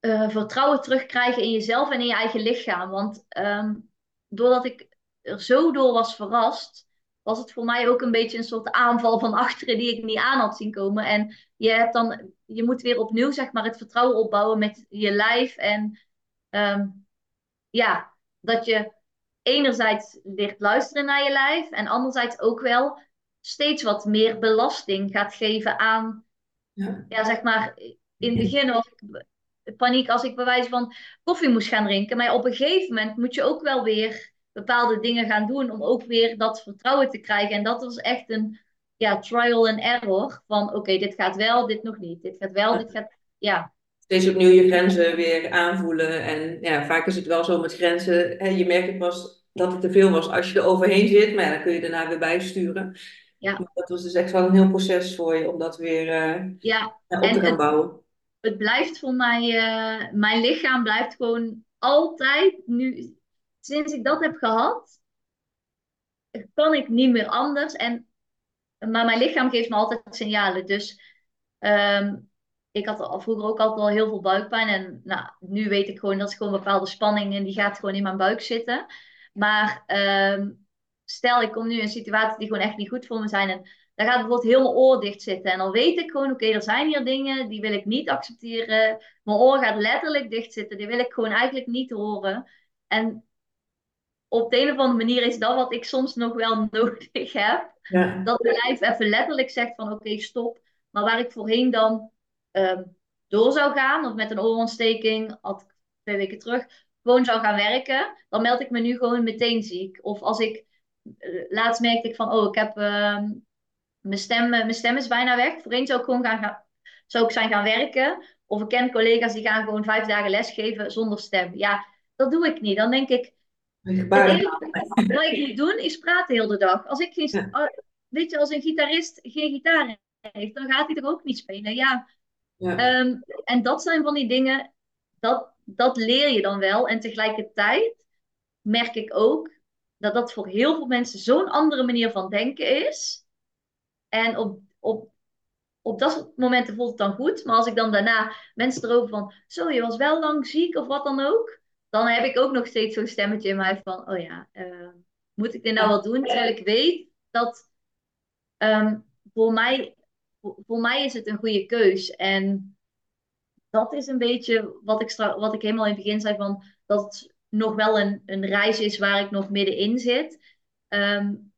uh, vertrouwen terugkrijgen in jezelf en in je eigen lichaam. Want um, doordat ik er zo door was verrast, was het voor mij ook een beetje een soort aanval van achteren die ik niet aan had zien komen. En je, hebt dan, je moet weer opnieuw zeg maar, het vertrouwen opbouwen met je lijf. En um, ja, dat je enerzijds leert luisteren naar je lijf en anderzijds ook wel steeds wat meer belasting gaat geven aan, ja, ja zeg maar, in het begin was ik paniek als ik bij wijze van koffie moest gaan drinken. Maar op een gegeven moment moet je ook wel weer bepaalde dingen gaan doen om ook weer dat vertrouwen te krijgen. En dat was echt een ja, trial and error van oké, dit gaat wel, dit nog niet. Dit gaat wel, dit gaat, ja. Steeds opnieuw je grenzen weer aanvoelen. En ja, vaak is het wel zo met grenzen. Hè, je merkt het pas dat het te veel was als je er overheen zit. Maar ja, dan kun je daarna weer bijsturen. Ja. dat was dus echt wel een heel proces voor je om dat weer uh, ja. op te gaan bouwen het blijft voor mij, uh, mijn lichaam blijft gewoon altijd, nu, sinds ik dat heb gehad, kan ik niet meer anders. En, maar mijn lichaam geeft me altijd signalen. Dus um, ik had al vroeger ook altijd al heel veel buikpijn. En nou, nu weet ik gewoon dat is gewoon bepaalde spanning en die gaat gewoon in mijn buik zitten. Maar um, stel, ik kom nu in een situatie die gewoon echt niet goed voor me zijn. En dan gaat bijvoorbeeld heel mijn oor dicht zitten. En dan weet ik gewoon, oké, er zijn hier dingen die wil ik niet accepteren. Mijn oor gaat letterlijk dicht zitten. Die wil ik gewoon eigenlijk niet horen. En op de een of andere manier is dat wat ik soms nog wel nodig heb. Ja. Dat mijn lijf even letterlijk zegt van oké, stop. Maar waar ik voorheen dan um, door zou gaan, of met een oorontsteking, had ik twee weken terug, gewoon zou gaan werken, dan meld ik me nu gewoon meteen ziek. Of als ik, uh, laatst merkte ik van, oh, ik heb uh, mijn stem, eh, mijn stem is bijna weg. Voorheen zou ik gewoon gaan, gaan, zou ik zijn gaan werken. Of ik ken collega's die gaan gewoon vijf dagen lesgeven zonder stem. Ja, dat doe ik niet. Dan denk ik, wat ik moet doen is praten heel de dag. Als ik geen, weet je, als een gitarist geen gitaar heeft, dan gaat hij er ook niet spelen. Ja. Ehm, en dat zijn van die dingen, dat, dat leer je dan wel. En tegelijkertijd merk ik ook dat dat voor heel veel mensen zo'n andere manier van denken is. En op, op, op dat moment voelt het dan goed. Maar als ik dan daarna mensen erover van, zo, je was wel lang ziek of wat dan ook. Dan heb ik ook nog steeds zo'n stemmetje in mij van, oh ja, uh, moet ik dit nou wel doen? Terwijl ik weet dat um, voor, mij, voor mij is het een goede keus. En dat is een beetje wat ik, wat ik helemaal in het begin zei van, dat het nog wel een, een reis is waar ik nog middenin zit. Um,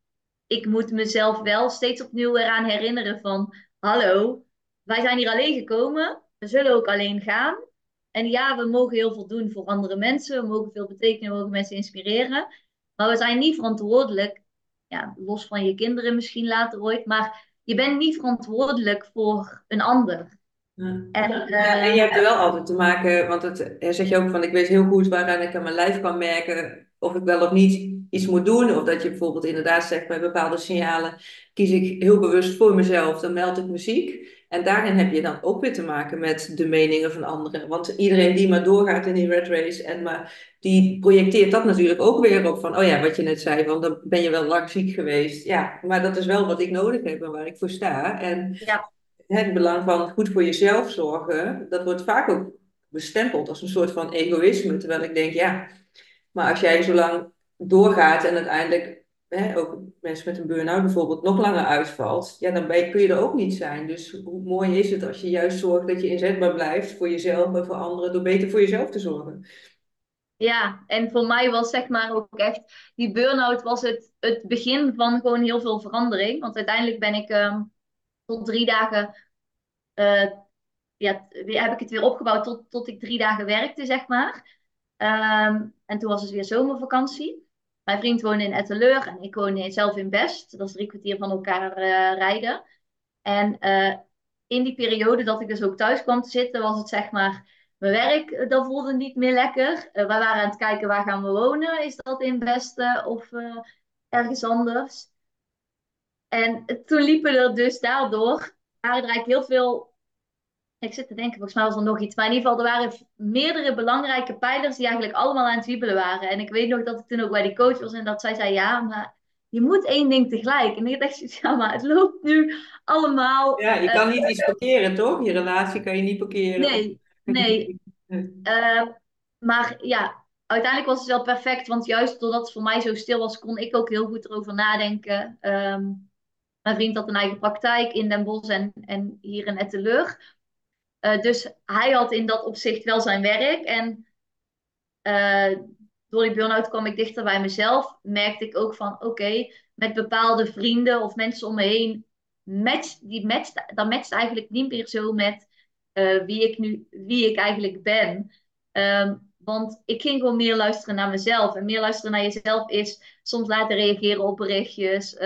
ik moet mezelf wel steeds opnieuw eraan herinneren van, hallo, wij zijn hier alleen gekomen, we zullen ook alleen gaan. En ja, we mogen heel veel doen voor andere mensen, we mogen veel betekenen, we mogen mensen inspireren. Maar we zijn niet verantwoordelijk, ja, los van je kinderen misschien later ooit, maar je bent niet verantwoordelijk voor een ander. En, en je hebt er wel altijd te maken, want het zeg je ook van, ik weet heel goed waaraan ik aan mijn lijf kan merken of ik wel of niet iets moet doen. Of dat je bijvoorbeeld inderdaad zegt bij bepaalde signalen kies ik heel bewust voor mezelf, dan meld ik muziek. En daarin heb je dan ook weer te maken met de meningen van anderen. Want iedereen die maar doorgaat in die red race en maar die projecteert dat natuurlijk ook weer op van, oh ja, wat je net zei, van dan ben je wel lang ziek geweest. Ja, maar dat is wel wat ik nodig heb en waar ik voor sta. En ja. het belang van goed voor jezelf zorgen, dat wordt vaak ook bestempeld als een soort van egoïsme. Terwijl ik denk, ja, maar als jij zo lang doorgaat en uiteindelijk ook mensen met een burn-out bijvoorbeeld, nog langer uitvalt, ja, dan ben kun je er ook niet zijn. Dus hoe mooi is het als je juist zorgt dat je inzetbaar blijft voor jezelf en voor anderen, door beter voor jezelf te zorgen. Ja, en voor mij was zeg maar ook echt, die burn-out was het, het begin van gewoon heel veel verandering. Want uiteindelijk ben ik ehm, tot drie dagen, eh, ja, heb ik het weer opgebouwd tot, tot ik drie dagen werkte, zeg maar. Ehm, en toen was het weer zomervakantie. Mijn vriend woonde in Etteleur en ik woonde zelf in Best. Dat is drie kwartier van elkaar eh, rijden. En eh, in die periode dat ik dus ook thuis kwam te zitten, was het zeg maar mijn werk, eh, dat voelde niet meer lekker. We waren aan het kijken waar gaan we wonen. Is dat in Westen of ergens anders? En toen liepen er dus daardoor, eigenlijk heel veel. Ik zit te denken, volgens mij was er nog iets. Maar in ieder geval, er waren meerdere belangrijke pijlers die eigenlijk allemaal aan het wiebelen waren. En ik weet nog dat ik toen ook bij die coach was en dat zij zei, ja, maar je moet één ding tegelijk. En ik dacht, ja, maar het loopt nu allemaal. Ja, je eh, kan niet iets parkeren, toch? Je relatie kan je niet parkeren. nee, nee. Uh, maar ja, uiteindelijk was het wel perfect, want juist doordat het voor mij zo stil was, kon ik ook heel goed erover nadenken. Um, mijn vriend had een eigen praktijk in Den Bosch en, en hier in Etteleur. Uh, dus hij had in dat opzicht wel zijn werk. En uh, door die burn-out kwam ik dichter bij mezelf. Merkte ik ook van, oké, met bepaalde vrienden of mensen om me heen, matcht, die matcht, dat matcht eigenlijk niet meer zo met uh, wie ik nu, wie ik eigenlijk ben. Um, want ik ging gewoon meer luisteren naar mezelf. En meer luisteren naar jezelf is soms laten reageren op berichtjes,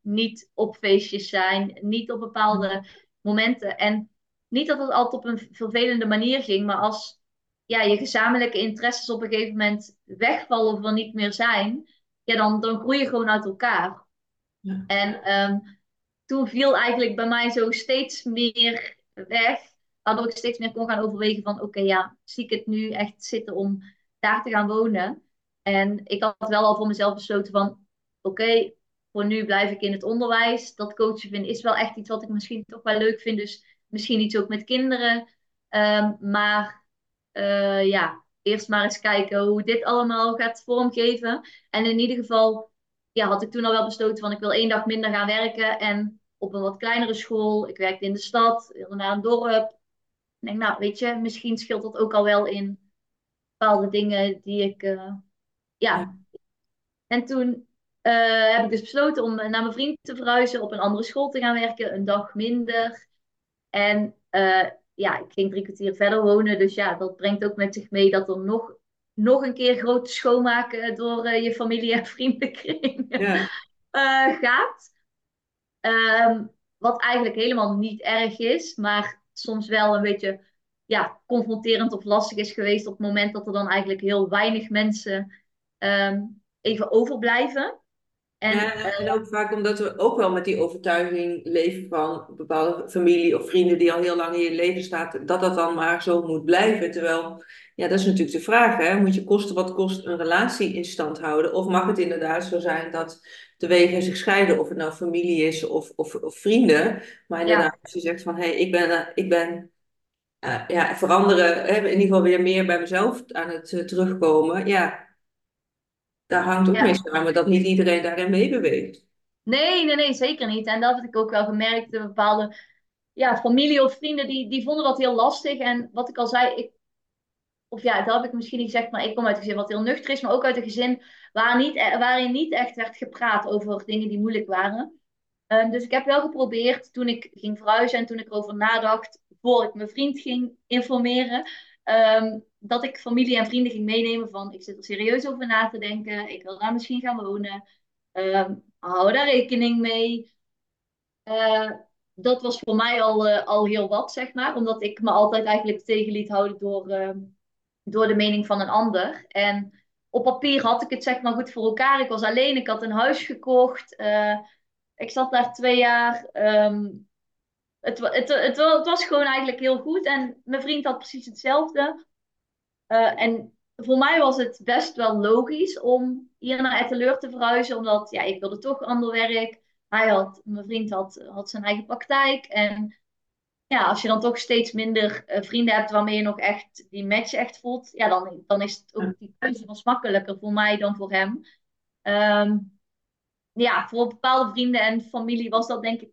niet op feestjes zijn, niet op bepaalde momenten. En niet dat het altijd op een vervelende manier ging, maar als ja, je gezamenlijke interesses op een gegeven moment wegvallen of er niet meer zijn, ja, dan, dan groei je gewoon uit elkaar. Ja. En um, toen viel eigenlijk bij mij zo steeds meer weg waardoor ik steeds meer kon gaan overwegen van oké, okay, ja, zie ik het nu echt zitten om daar te gaan wonen. En ik had wel al voor mezelf besloten van oké, okay, voor nu blijf ik in het onderwijs. Dat coachen vind is wel echt iets wat ik misschien toch wel leuk vind. Dus misschien iets ook met kinderen. Um, maar uh, ja, eerst maar eens kijken hoe dit allemaal gaat vormgeven. En in ieder geval ja, had ik toen al wel besloten van ik wil één dag minder gaan werken. En op een wat kleinere school. Ik werkte in de stad, wilde naar een dorp. Ik denk, nou, weet je, misschien scheelt dat ook al wel in bepaalde dingen die ik, uh, ja. En toen uh, heb ik dus besloten om naar mijn vriend te verhuizen, op een andere school te gaan werken, een dag minder. En uh, ja, ik ging drie kwartier verder wonen, dus ja, dat brengt ook met zich mee dat er nog, nog een keer grote schoonmaken door je familie en vriendenkring ja. gaat. Um, wat eigenlijk helemaal niet erg is, maar soms wel een beetje ja, confronterend of lastig is geweest op het moment dat er dan eigenlijk heel weinig mensen um, even overblijven. En, ja, en ook vaak omdat we ook wel met die overtuiging leven van bepaalde familie of vrienden die al heel lang in je leven staat, dat dat dan maar zo moet blijven. Terwijl, ja, dat is natuurlijk de vraag, hè? moet je kosten wat kost een relatie in stand houden? Of mag het inderdaad zo zijn dat de wegen zich scheiden, of het nou familie is of, of, of vrienden. Maar inderdaad, ja. als je zegt van, hé, hey, ik ben, ik ben uh, ja, veranderen, hè, in ieder geval weer meer bij mezelf aan het uh, terugkomen, ja, daar hangt ook ja. mee samen dat niet iedereen daarin meebeweegt. Nee, nee, nee, zeker niet. En dat heb ik ook wel gemerkt. Bepaalde ja, familie of vrienden die, die vonden dat heel lastig. En wat ik al zei, ik, of ja, dat heb ik misschien niet gezegd, maar ik kom uit een gezin wat heel nuchter is, maar ook uit een gezin waar niet, waarin niet echt werd gepraat over dingen die moeilijk waren. Um, dus ik heb wel geprobeerd toen ik ging verhuizen en toen ik erover nadacht, voor ik mijn vriend ging informeren, um, dat ik familie en vrienden ging meenemen van ik zit er serieus over na te denken, ik wil daar misschien gaan wonen, um, hou daar rekening mee. Uh, dat was voor mij al, uh, al heel wat, zeg maar, omdat ik me altijd eigenlijk tegen liet houden door, uh, door de mening van een ander. En op papier had ik het zeg maar goed voor elkaar. Ik was alleen, ik had een huis gekocht. Uh, ik zat daar twee jaar. Um, het, het, het, het, was gewoon eigenlijk heel goed. En mijn vriend had precies hetzelfde. Uh, en voor mij was het best wel logisch om hier naar Etteleur te verhuizen. Omdat ja, ik wilde toch ander werk. Hij had, mijn vriend had, had zijn eigen praktijk. En ja, als je dan toch steeds minder uh, vrienden hebt waarmee je nog echt die match echt voelt. Ja, dan, dan is het ook die keuze was makkelijker voor mij dan voor hem. Um, ja, voor bepaalde vrienden en familie was dat denk ik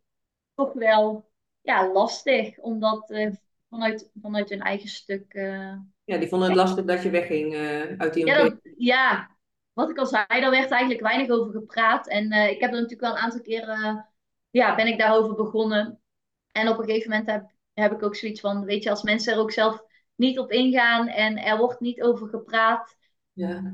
toch wel ja, lastig. Omdat uh, vanuit, vanuit hun eigen stuk... Uh, ja, die vonden het lastig dat je wegging uh, uit die. Ja, dat, ja, wat ik al zei, daar werd eigenlijk weinig over gepraat. En ik heb er natuurlijk wel een aantal keren... ja, ben ik daarover begonnen. En op een gegeven moment heb, heb ik ook zoiets van... Weet je, als mensen er ook zelf niet op ingaan en er wordt niet over gepraat, ja,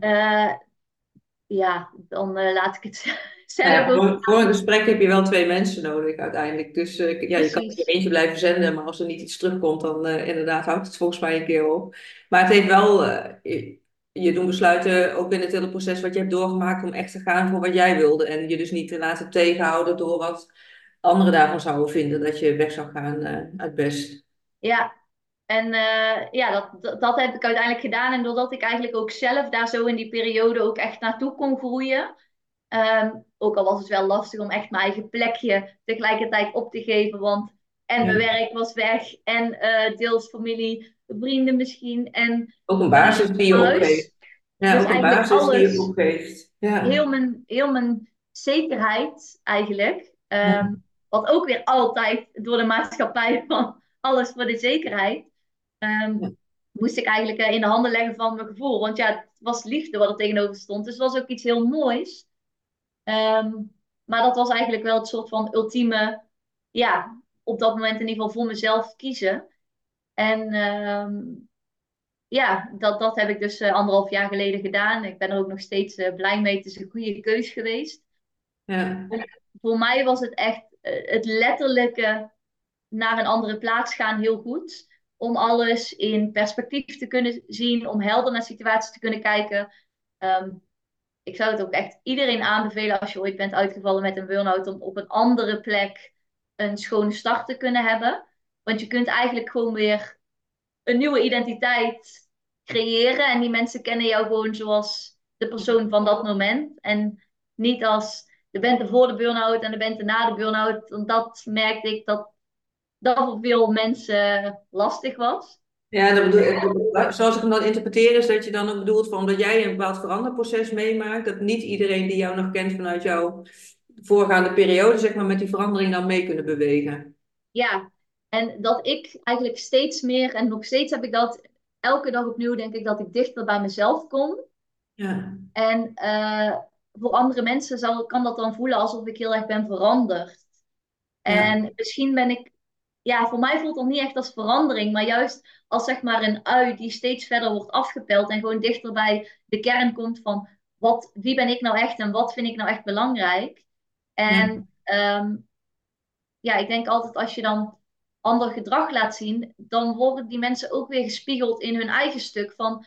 ja dan laat ik het ja, voor, voor, een gesprek heb je wel twee mensen nodig uiteindelijk. Dus uh, ja, je kan er eentje blijven zenden, maar als er niet iets terugkomt, dan inderdaad houdt het volgens mij een keer op. Maar het heeft wel je, je doen besluiten, ook in het hele proces wat je hebt doorgemaakt, om echt te gaan voor wat jij wilde. En je dus niet te laten tegenhouden door wat anderen daarvan zouden vinden dat je weg zou gaan uit best. Ja, en uh, ja, dat, dat, heb ik uiteindelijk gedaan. En doordat ik eigenlijk ook zelf daar zo in die periode ook echt naartoe kon groeien. Um, ook al was het wel lastig om echt mijn eigen plekje tegelijkertijd op te geven. Want en mijn werk was weg. En uh, deels familie, vrienden misschien. En, ook een basis die je opgeeft. Ja, dus ook een basis die je opgeeft. Ja. Heel, mijn, heel mijn zekerheid eigenlijk. Um, ja. Wat ook weer altijd door de maatschappij van alles voor de zekerheid. Um, moest ik eigenlijk uh, in de handen leggen van mijn gevoel. Want ja, het was liefde wat er tegenover stond. Dus het was ook iets heel moois. Um, maar dat was eigenlijk wel het soort van ultieme, ja, op dat moment in ieder geval voor mezelf kiezen. En um, ja, dat, dat heb ik dus uh, anderhalf jaar geleden gedaan. Ik ben er ook nog steeds uh, blij mee. Het is een goede keus geweest. Ja. Voor mij was het echt het letterlijke naar een andere plaats gaan heel goed om alles in perspectief te kunnen zien, om helder naar situaties te kunnen kijken. Um, ik zou het ook echt iedereen aanbevelen als je ooit bent uitgevallen met een burn-out, om op een andere plek een schone start te kunnen hebben. Want je kunt eigenlijk gewoon weer een nieuwe identiteit creëren. En die mensen kennen jou gewoon zoals de persoon van dat moment. En niet als de bent voor de burn-out en de bent na de burn-out. Want dat merkte ik dat dat voor veel mensen lastig was. Ja, dat bedoel, zoals ik hem dan interpreteer, is dat je dan ook bedoelt van omdat jij een bepaald veranderproces meemaakt, dat niet iedereen die jou nog kent vanuit jouw voorgaande periode, zeg maar, met die verandering dan mee kunnen bewegen. Ja, en dat ik eigenlijk steeds meer, en nog steeds heb ik dat elke dag opnieuw, denk ik dat ik dichter bij mezelf kom. Ja. En uh, voor andere mensen zal, kan dat dan voelen alsof ik heel erg ben veranderd. En misschien ben ik ja, voor mij voelt het niet echt als verandering, maar juist als zeg maar een ui die steeds verder wordt afgepeld en gewoon dichter bij de kern komt van wat, wie ben ik nou echt en wat vind ik nou echt belangrijk. En ja, ehm, ja ik denk altijd als je dan ander gedrag laat zien, dan worden die mensen ook weer gespiegeld in hun eigen stuk van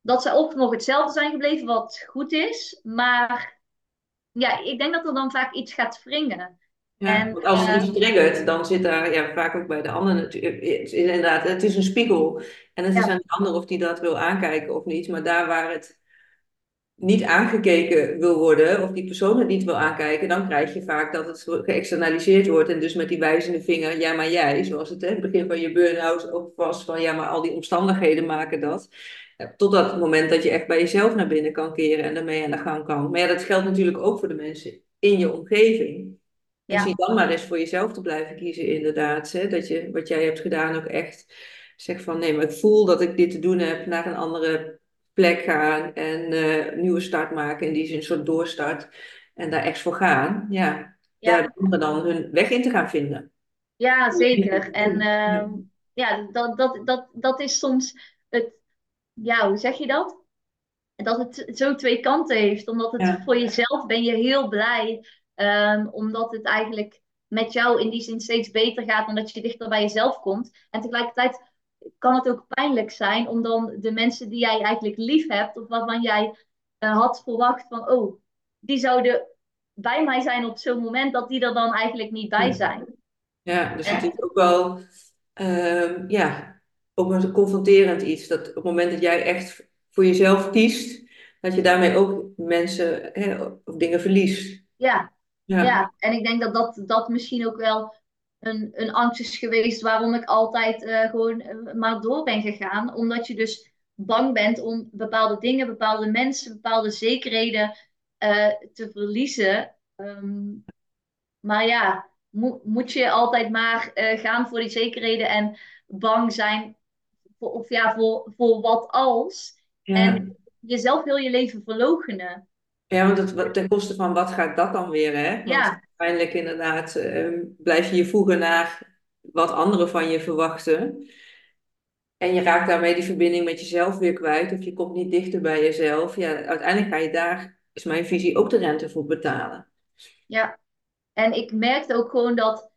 dat ze ook nog hetzelfde zijn gebleven wat goed is, maar ja, ik denk dat er dan vaak iets gaat wringen. Ja, en, want als het iets triggert, dan zit daar ja, vaak ook bij de ander natuurlijk. Het is inderdaad, het is een spiegel. En het is aan de ander of die dat wil aankijken of niet. Maar daar waar het niet aangekeken wil worden, of die persoon het niet wil aankijken, dan krijg je vaak dat het geëxternaliseerd wordt. En dus met die wijzende vinger, ja maar jij, zoals het in het begin van je burn-out ook was, van ja maar al die omstandigheden maken dat. Tot dat moment dat je echt bij jezelf naar binnen kan keren en daarmee aan de gang kan. Maar ja, dat geldt natuurlijk ook voor de mensen in je omgeving. En zie dan maar eens voor jezelf te blijven kiezen, inderdaad. Hè? Dat je wat jij hebt gedaan ook echt zegt van nee, maar ik voel dat ik dit te doen heb, naar een andere plek gaan en uh, nieuwe start maken. In die zin een soort doorstart. En daar echt voor gaan. Ja, ja. daar anderen dan hun weg in te gaan vinden. Ja, zeker. En uh, ja, dat, dat, dat, dat is soms het, ja, hoe zeg je dat? Dat het zo twee kanten heeft. Omdat het voor jezelf ben je heel blij Um, omdat het eigenlijk met jou in die zin steeds beter gaat, omdat je dichter bij jezelf komt. En tegelijkertijd kan het ook pijnlijk zijn om dan de mensen die jij eigenlijk lief hebt, of waarvan jij uh, had verwacht van, oh, die zouden bij mij zijn op zo'n moment, dat die er dan eigenlijk niet bij zijn. Ja, dus het is ook wel, um, ja, ook een confronterend iets. Dat op het moment dat jij echt voor jezelf kiest, dat je daarmee ook mensen hè, of dingen verliest. Ja, ja. ja, en ik denk dat dat, dat misschien ook wel een, een angst is geweest waarom ik altijd uh, gewoon uh, maar door ben gegaan. Omdat je dus bang bent om bepaalde dingen, bepaalde mensen, bepaalde zekerheden uh, te verliezen. Ehm, maar ja, mo- moet je altijd maar eh, gaan voor die zekerheden en bang zijn voor, of ja, voor, voor wat als. Ja. En jezelf heel je leven verloochenen. Ja, want het, ten koste van wat gaat dat dan weer, hè? Want Ja, uiteindelijk inderdaad ehm, blijf je je voegen naar wat anderen van je verwachten. En je raakt daarmee die verbinding met jezelf weer kwijt. Of je komt niet dichter bij jezelf. Ja, uiteindelijk ga je daar, is mijn visie, ook de rente voor betalen. ja. En ik merkte ook gewoon dat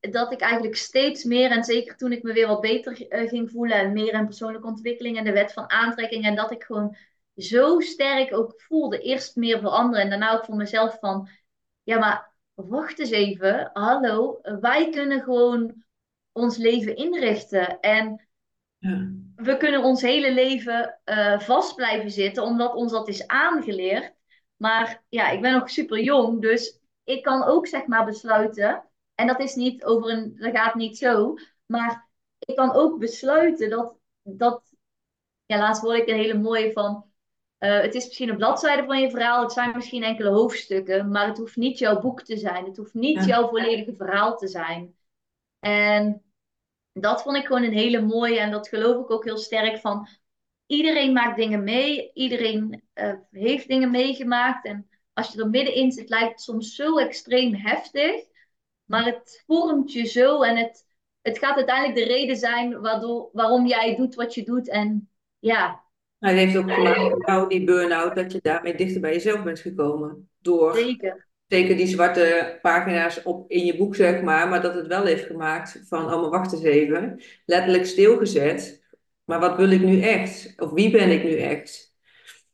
dat ik eigenlijk steeds meer, en zeker toen ik me weer wat beter eh, ging voelen en meer in persoonlijke ontwikkeling en de wet van aantrekking, en dat ik gewoon zo sterk ook voelde, eerst meer voor anderen en daarna ook voor mezelf van, ja, maar wacht eens even, hallo, wij kunnen gewoon ons leven inrichten en Ja. we kunnen ons hele leven eh, vast blijven zitten, omdat ons dat is aangeleerd. Maar ja, ik ben nog super jong, dus ik kan ook zeg maar besluiten. En dat is niet over een, dat gaat niet zo. Maar ik kan ook besluiten dat, dat ja, laatst hoorde ik een hele mooie van. Eh, het is misschien een bladzijde van je verhaal, het zijn misschien enkele hoofdstukken, maar het hoeft niet jouw boek te zijn. Het hoeft niet Ja. jouw volledige verhaal te zijn. En dat vond ik gewoon een hele mooie en dat geloof ik ook heel sterk van iedereen maakt dingen mee, iedereen eh, heeft dingen meegemaakt en als je er middenin zit lijkt het soms zo extreem heftig, maar het vormt je zo en het, het gaat uiteindelijk de reden zijn waardoor, waarom jij doet wat je doet en ja, Maar het heeft ook gemaakt voor jou, die burn-out, dat je daarmee dichter bij jezelf bent gekomen. Door zeker. zeker die zwarte pagina's op in je boek, zeg maar, maar dat het wel heeft gemaakt van, oh maar wacht eens even, letterlijk stilgezet. Maar wat wil ik nu echt? Of wie ben ik nu echt?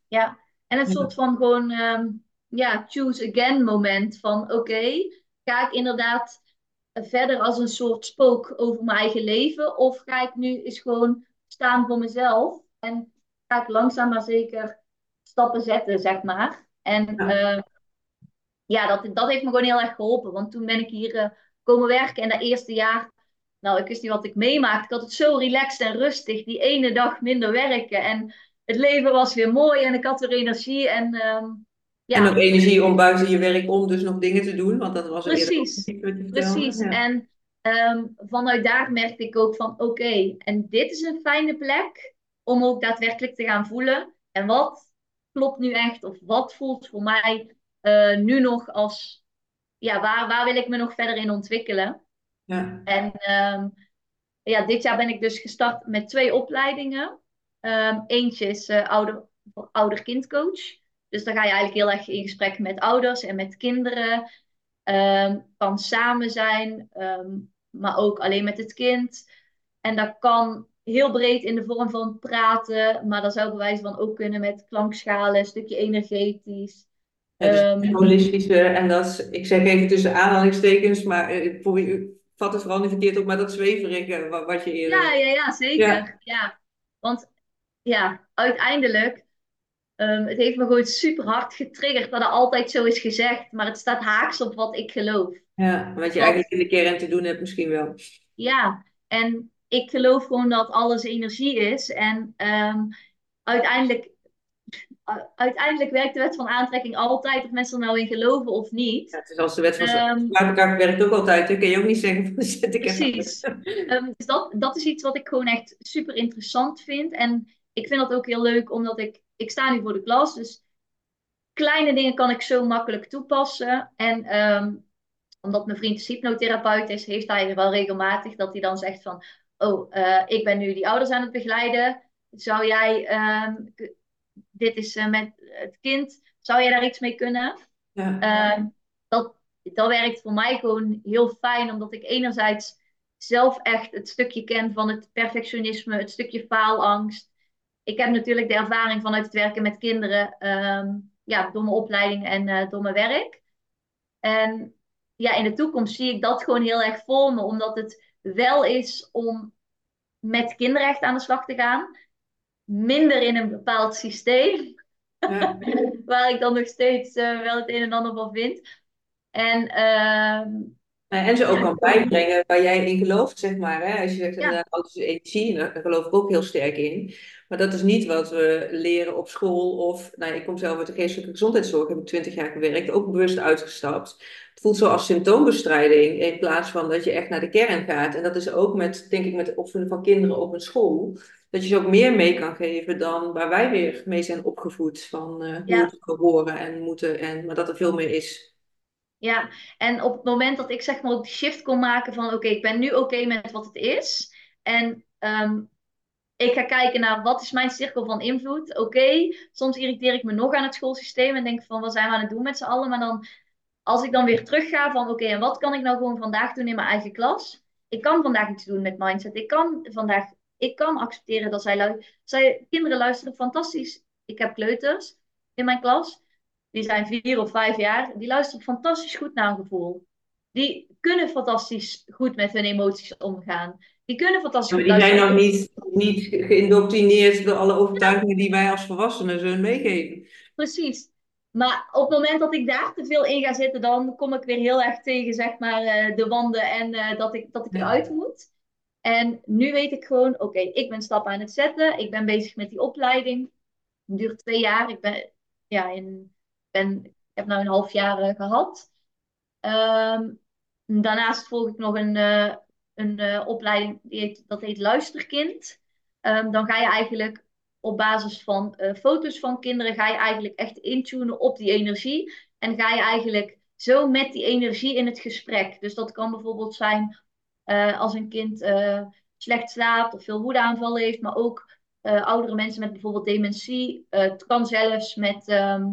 Ja, en een soort van gewoon, ehm, ja, choose again moment van, oké, ga ik inderdaad verder als een soort spook over mijn eigen leven? Of ga ik nu eens gewoon staan voor mezelf en ga ik langzaam maar zeker stappen zetten, zeg maar. En Ja. eh, ja, dat, dat heeft me gewoon heel erg geholpen, want toen ben ik hier eh, komen werken en dat eerste jaar, nou, ik wist niet wat ik meemaakte. Ik had het zo relaxed en rustig, die ene dag minder werken en het leven was weer mooi en ik had weer energie en ehm, En ook ja, energie om buiten je werk om dus nog dingen te doen, want dat was precies. Precies. Ja. En ehm, vanuit daar merkte ik ook van, oké, en dit is een fijne plek om ook daadwerkelijk te gaan voelen. En wat klopt nu echt, of wat voelt voor mij eh, nu nog als, ja, waar, waar wil ik me nog verder in ontwikkelen? Ja. En ehm, ja, dit jaar ben ik dus gestart met twee opleidingen. Ehm, eentje is eh, ouder, ouder-kindcoach. Dus dan ga je eigenlijk heel erg in gesprek met ouders en met kinderen. Ehm, kan samen zijn, maar ook alleen met het kind. En dat kan heel breed in de vorm van praten, maar dat zou bij wijze van ook kunnen met klankschalen, een stukje energetisch. Ja, dus Ehm, holistische, en dat, is- ik zeg even tussen aanhalingstekens, maar eh, voor wie, vat het vooral niet verkeerd op, maar dat zweverige wat, wat je eerder... ja, ja, ja, zeker. Ja. Ja. Want ja, uiteindelijk, ehm, het heeft me gewoon super hard getriggerd dat het altijd zo is gezegd, maar het staat haaks op wat ik geloof. Ja, wat je Want eigenlijk in de kern te doen hebt misschien wel. Ja, en ik geloof gewoon dat alles energie is. En ehm, uiteindelijk, uiteindelijk werkt de wet van aantrekking altijd, of mensen er nou in geloven of Ja, niet. het is als de wet van Ehm, zwaartekracht werkt ook altijd. Dan kun je ook niet zeggen van zet ik precies. Ehm, dus dat, dat is iets wat ik gewoon echt super interessant vind. En ik vind dat ook heel leuk, omdat ik, ik sta nu voor de klas, dus kleine dingen kan ik zo makkelijk toepassen. En omdat mijn vriend dus hypnotherapeut is, heeft hij wel regelmatig dat hij dan zegt van, oh, eh, ik ben nu die ouders aan het begeleiden. Zou jij, ehm, dit is eh, met het kind, zou jij daar iets mee kunnen? Ja. Ehm, dat, dat werkt voor mij gewoon heel fijn, omdat ik enerzijds zelf echt het stukje ken van het perfectionisme, het stukje faalangst. Ik heb natuurlijk de ervaring vanuit het werken met kinderen, ehm, ja, door mijn opleiding en eh, door mijn werk. En ja, in de toekomst zie ik dat gewoon heel erg voor me, omdat het wel is om met kinderen echt aan de slag te gaan. Minder in een bepaald systeem, Ja. waar ik dan nog steeds eh, wel het een en ander van vind. En ehm, En ze ook kan bijbrengen waar jij in gelooft, zeg maar. Hè? Als je zegt ja, inderdaad, auto's energie, daar daar geloof ik ook heel sterk in. Maar dat is niet wat we leren op school. Of, nou, ik kom zelf uit de geestelijke gezondheidszorg, heb ik twintig jaar gewerkt, ook bewust uitgestapt. Het voelt zo als symptoombestrijding in plaats van dat je echt naar de kern gaat. En dat is ook met, denk ik, met het opvoeden van kinderen op een school. Dat je ze ook meer mee kan geven dan waar wij weer mee zijn opgevoed. Van uh, hoe Ja, het kan horen en moeten. En, maar dat er veel meer is. ja. En op het moment dat ik zeg maar ook die shift kon maken van oké, ik ben nu oké met wat het is. En ehm, ik ga kijken naar wat is mijn cirkel van invloed. Oké, soms irriteer ik me nog aan het schoolsysteem en denk van wat zijn we aan het doen met z'n allen. Maar dan als ik dan weer terug ga van oké, en wat kan ik nou gewoon vandaag doen in mijn eigen klas? Ik kan vandaag iets doen met mindset. Ik kan vandaag, ik kan accepteren dat zij, lu zij kinderen luisteren fantastisch. Ik heb kleuters in mijn klas. Die zijn vier of vijf jaar. Die luisteren fantastisch goed naar een gevoel. Die kunnen fantastisch goed met hun emoties omgaan. Die kunnen fantastisch Ja, maar goed die zijn luisteren. nog niet, niet geïndoctrineerd door alle overtuigingen die wij als volwassenen ze meegeven. Precies. Maar op het moment dat ik daar te veel in ga zitten, dan kom ik weer heel erg tegen, zeg maar, eh, de wanden en eh, dat ik, dat ik eruit moet. En nu weet ik gewoon, oké, ik ben stappen aan het zetten. Ik ben bezig met die opleiding. Het duurt twee jaar. Ik ben, ja, in, ben, ik heb nu een half jaar eh, gehad. Ehm, daarnaast volg ik nog een, een opleiding, die heet, dat heet Luisterkind. Ehm, dan ga je eigenlijk op basis van eh, foto's van kinderen, ga je eigenlijk echt intunen op die energie. En ga je eigenlijk zo met die energie in het gesprek. Dus dat kan bijvoorbeeld zijn eh, als een kind eh, slecht slaapt of veel woedeaanvallen heeft, maar ook oudere mensen met bijvoorbeeld dementie. Het kan zelfs met ehm,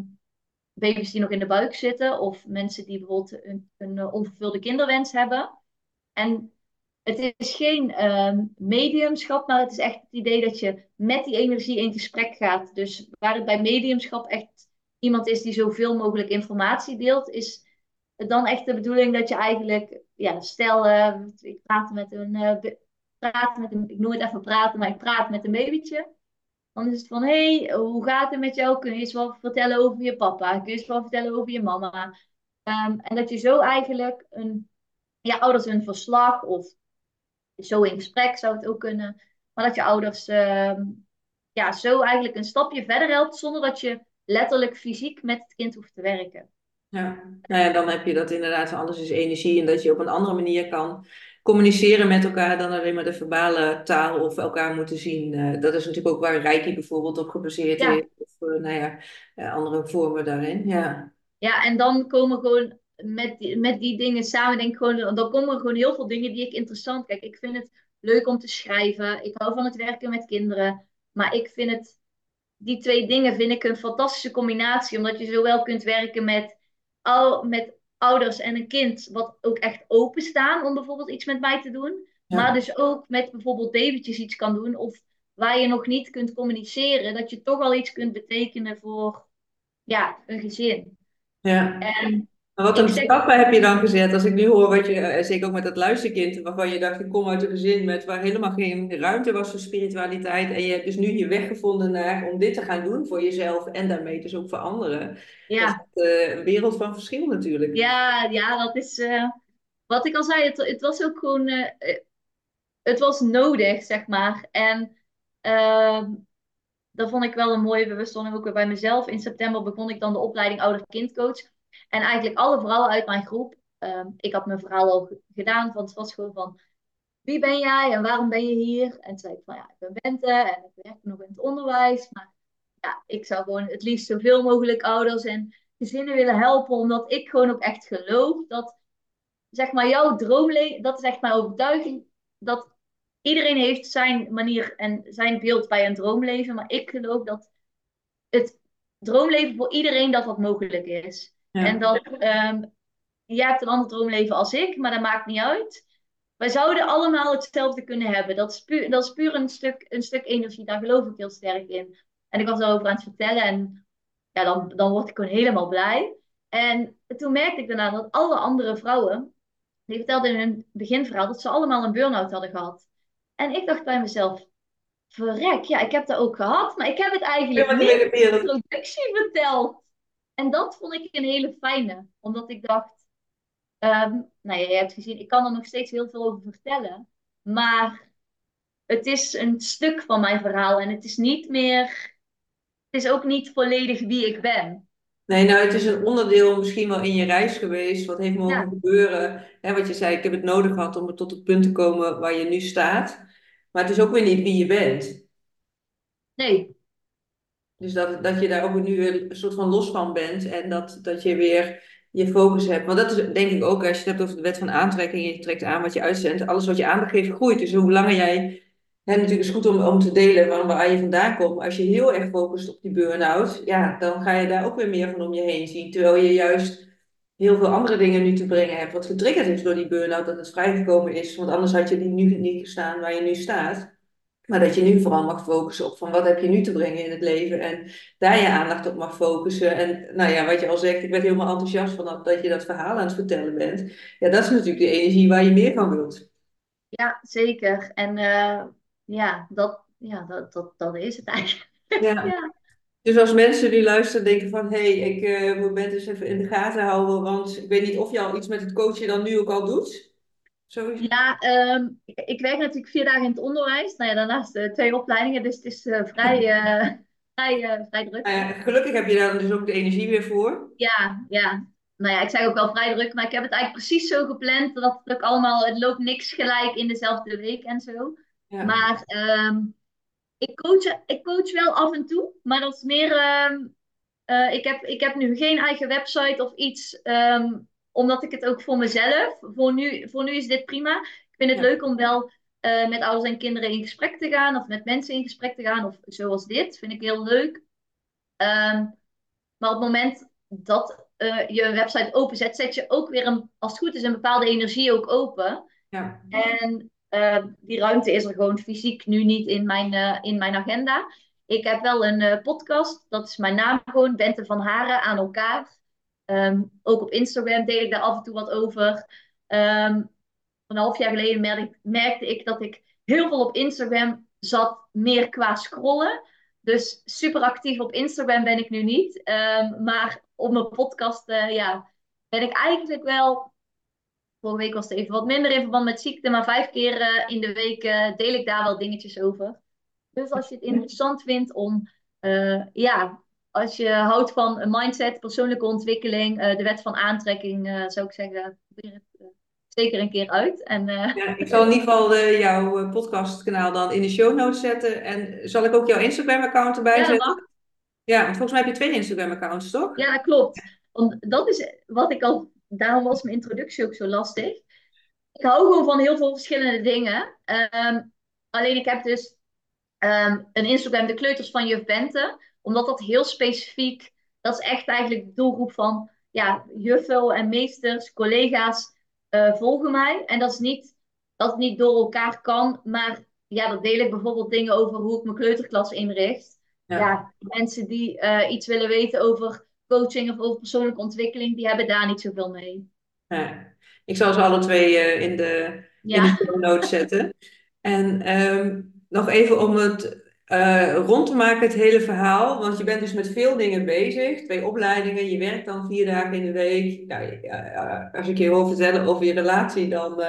baby's die nog in de buik zitten of mensen die bijvoorbeeld een, een onvervulde kinderwens hebben. En het is geen ehm, mediumschap, maar het is echt het idee dat je met die energie in gesprek gaat. Dus waar het bij mediumschap echt iemand is die zoveel mogelijk informatie deelt, is het dan echt de bedoeling dat je eigenlijk, ja, stel, ik praat met een, be- praat met een, ik noem het even praten, maar ik praat met een babytje. Dan is het van, hé, hey, hoe gaat het met jou? Kun je eens wat vertellen over je papa? Kun je eens wat vertellen over je mama? Ehm, en dat je zo eigenlijk een, ja, ouders een verslag of zo in gesprek zou het ook kunnen. Maar dat je ouders ehm, ja, zo eigenlijk een stapje verder helpt zonder dat je letterlijk fysiek met het kind hoeft te werken. Ja. Nou ja, dan heb je dat inderdaad, anders is energie en dat je op een andere manier kan communiceren met elkaar dan alleen maar de verbale taal of elkaar moeten zien. Eh, dat is natuurlijk ook waar Reiki bijvoorbeeld op gebaseerd is, of eh, nou ja, eh, andere vormen daarin. Ja. ja en dan komen gewoon met die, met die dingen samen, denk ik gewoon, dan komen er gewoon heel veel dingen die ik interessant. Kijk, ik vind het leuk om te schrijven. Ik hou van het werken met kinderen. Maar ik vind het die twee dingen vind ik een fantastische combinatie. Omdat je zowel kunt werken met, al, met ouders en een kind, wat ook echt openstaan om bijvoorbeeld iets met mij te doen. Maar dus ook met bijvoorbeeld babytjes iets kan doen. Of waar je nog niet kunt communiceren, dat je toch al iets kunt betekenen voor ja, een gezin. Ja. En Maar wat een zeg, stappen heb je dan gezet? Als ik nu hoor wat je, eh, zeker ook met dat luisterkind, waarvan je dacht, ik kom uit een gezin met waar helemaal geen ruimte was voor spiritualiteit. En je hebt dus nu je weg gevonden naar, om dit te gaan doen voor jezelf en daarmee dus ook voor anderen. Dat is ja, eh, een wereld van verschil natuurlijk. ja, ja, dat is eh, wat ik al zei. Het, het was ook gewoon, het was nodig, zeg maar. En ehm, dat vond ik wel een mooie bewustwording ook weer bij mezelf. In september begon ik dan de opleiding ouder-kindcoach. En eigenlijk alle vrouwen uit mijn groep, ehm, ik had mijn verhaal al gedaan, want het was gewoon van, wie ben jij en waarom ben je hier? En toen zei ik van, ja, ik ben Bente en ik werk nog in het onderwijs. Maar ja, ik zou gewoon het liefst zoveel mogelijk ouders en gezinnen willen helpen, omdat ik gewoon ook echt geloof dat, zeg maar, jouw droomleven, dat is echt mijn overtuiging, dat iedereen heeft zijn manier en zijn beeld bij een droomleven. Maar ik geloof dat het droomleven voor iedereen dat dat mogelijk is. En dat ehm jij hebt een ander droomleven als ik, maar dat maakt niet uit. Wij zouden allemaal hetzelfde kunnen hebben. Dat is puur, dat is puur een, stuk, een stuk energie, daar geloof ik heel sterk in. En ik was daarover aan het vertellen en ja, dan, dan word ik gewoon helemaal blij. En toen merkte ik daarna dat alle andere vrouwen, die vertelden in hun beginverhaal dat ze allemaal een burn-out hadden gehad. En ik dacht bij mezelf, verrek, ja, ik heb dat ook gehad, maar ik heb het eigenlijk niet in de introductie verteld. En dat vond ik een hele fijne, omdat ik dacht, ehm, nou ja, je hebt gezien, ik kan er nog steeds heel veel over vertellen, maar het is een stuk van mijn verhaal en het is niet meer, het is ook niet volledig wie ik ben. Nee, nou, het is een onderdeel misschien wel in je reis geweest. Wat heeft mogen Ja, gebeuren? Hè, wat je zei, ik heb het nodig gehad om tot het punt te komen waar je nu staat. Maar het is ook weer niet wie je bent. nee, Dus dat, dat je daar ook nu een soort van los van bent en dat, dat je weer je focus hebt. Want dat is denk ik ook, als je het hebt over de wet van aantrekking, je trekt aan wat je uitzendt, alles wat je aandacht groeit. Dus hoe langer jij, hè, natuurlijk is goed om, om te delen van waar je vandaan komt. Als je heel erg focust op die burn-out, ja, dan ga je daar ook weer meer van om je heen zien. Terwijl je juist heel veel andere dingen nu te brengen hebt, wat getriggerd is door die burn-out, dat het vrijgekomen is. Want anders had je die nu niet gestaan waar je nu staat. Maar dat je nu vooral mag focussen op van wat heb je nu te brengen in het leven en daar je aandacht op mag focussen. En nou ja, wat je al zegt, ik werd helemaal enthousiast van dat, dat je dat verhaal aan het vertellen bent. Ja, dat is natuurlijk de energie waar je meer van wilt. ja, zeker. En eh, ja, dat, ja dat, dat, dat is het eigenlijk. Ja. Ja. Dus als mensen die luisteren denken van hé, hey, ik uh, moet het eens even in de gaten houden, want ik weet niet of je al iets met het coachen dan nu ook al doet. Sowieso. Ja, ehm, ik, ik werk natuurlijk vier dagen in het onderwijs. Nou ja, daarnaast eh, twee opleidingen, dus het is eh, vrij, eh, vrij, vrij druk. Nou gelukkig heb je daar dus ook de energie weer voor. Ja, ja. Nou ja, ik zeg ook wel vrij druk, maar ik heb het eigenlijk precies zo gepland dat het ook allemaal, het loopt niks gelijk in dezelfde week en zo. Ja, Maar ehm, ik coach, ik coach wel af en toe, maar dat is meer, ehm, eh, ik heb, ik heb nu geen eigen website of iets, omdat ik het ook voor mezelf, voor nu, voor nu is dit prima. Ik vind het ja, leuk om wel eh, met ouders en kinderen in gesprek te gaan, of met mensen in gesprek te gaan, of zoals dit, vind ik heel leuk. Ehm, maar op het moment dat eh, je een website openzet, zet je ook weer een, als het goed is, een bepaalde energie ook open. ja, En eh, die ruimte is er gewoon fysiek nu niet in mijn, in mijn agenda. Ik heb wel een podcast, dat is mijn naam gewoon, Bente van Haren aan elkaar. Ehm, ook op Instagram deel ik daar af en toe wat over. Ehm, een half jaar geleden merkte, ik dat ik heel veel op Instagram zat, meer qua scrollen. Dus super actief op Instagram ben ik nu niet. Ehm, maar op mijn podcast eh, ja, ben ik eigenlijk wel Vorige week was het even wat minder in verband met ziekte, maar vijf keer eh, in de week eh, deel ik daar wel dingetjes over. Dus als je het interessant vindt om, ja, als je houdt van mindset, persoonlijke ontwikkeling, eh, de wet van aantrekking, eh, zou ik zeggen, probeer het eh, zeker een keer uit. En ja. Ik zal in ieder geval jouw podcastkanaal dan in de show notes zetten. En zal ik ook jouw Instagram-account erbij ja, mag. zetten? Ja, want volgens mij heb je twee Instagram-accounts, toch? Ja, dat klopt. Want dat is wat ik al, daarom was mijn introductie ook zo lastig. Ik hou gewoon van heel veel verschillende dingen. Ehm, alleen ik heb dus ehm, een Instagram, de kleuters van juf Bente. Omdat dat heel specifiek, dat is echt eigenlijk de doelgroep van ja, juffen en meesters, collega's eh, volgen mij. En dat is niet dat het niet door elkaar kan, maar ja, dan deel ik bijvoorbeeld dingen over hoe ik mijn kleuterklas inricht. Ja. Ja, mensen die eh, iets willen weten over coaching of over persoonlijke ontwikkeling, die hebben daar niet zoveel mee. Ja. Ik zal ze alle twee eh, in de, in de Ja, notes zetten. En ehm, nog even om het eh, rond te maken, het hele verhaal. Want je bent dus met veel dingen bezig. Twee opleidingen, je werkt dan vier dagen in de week. Ja, ja, als ik je hoor vertellen over je relatie, dan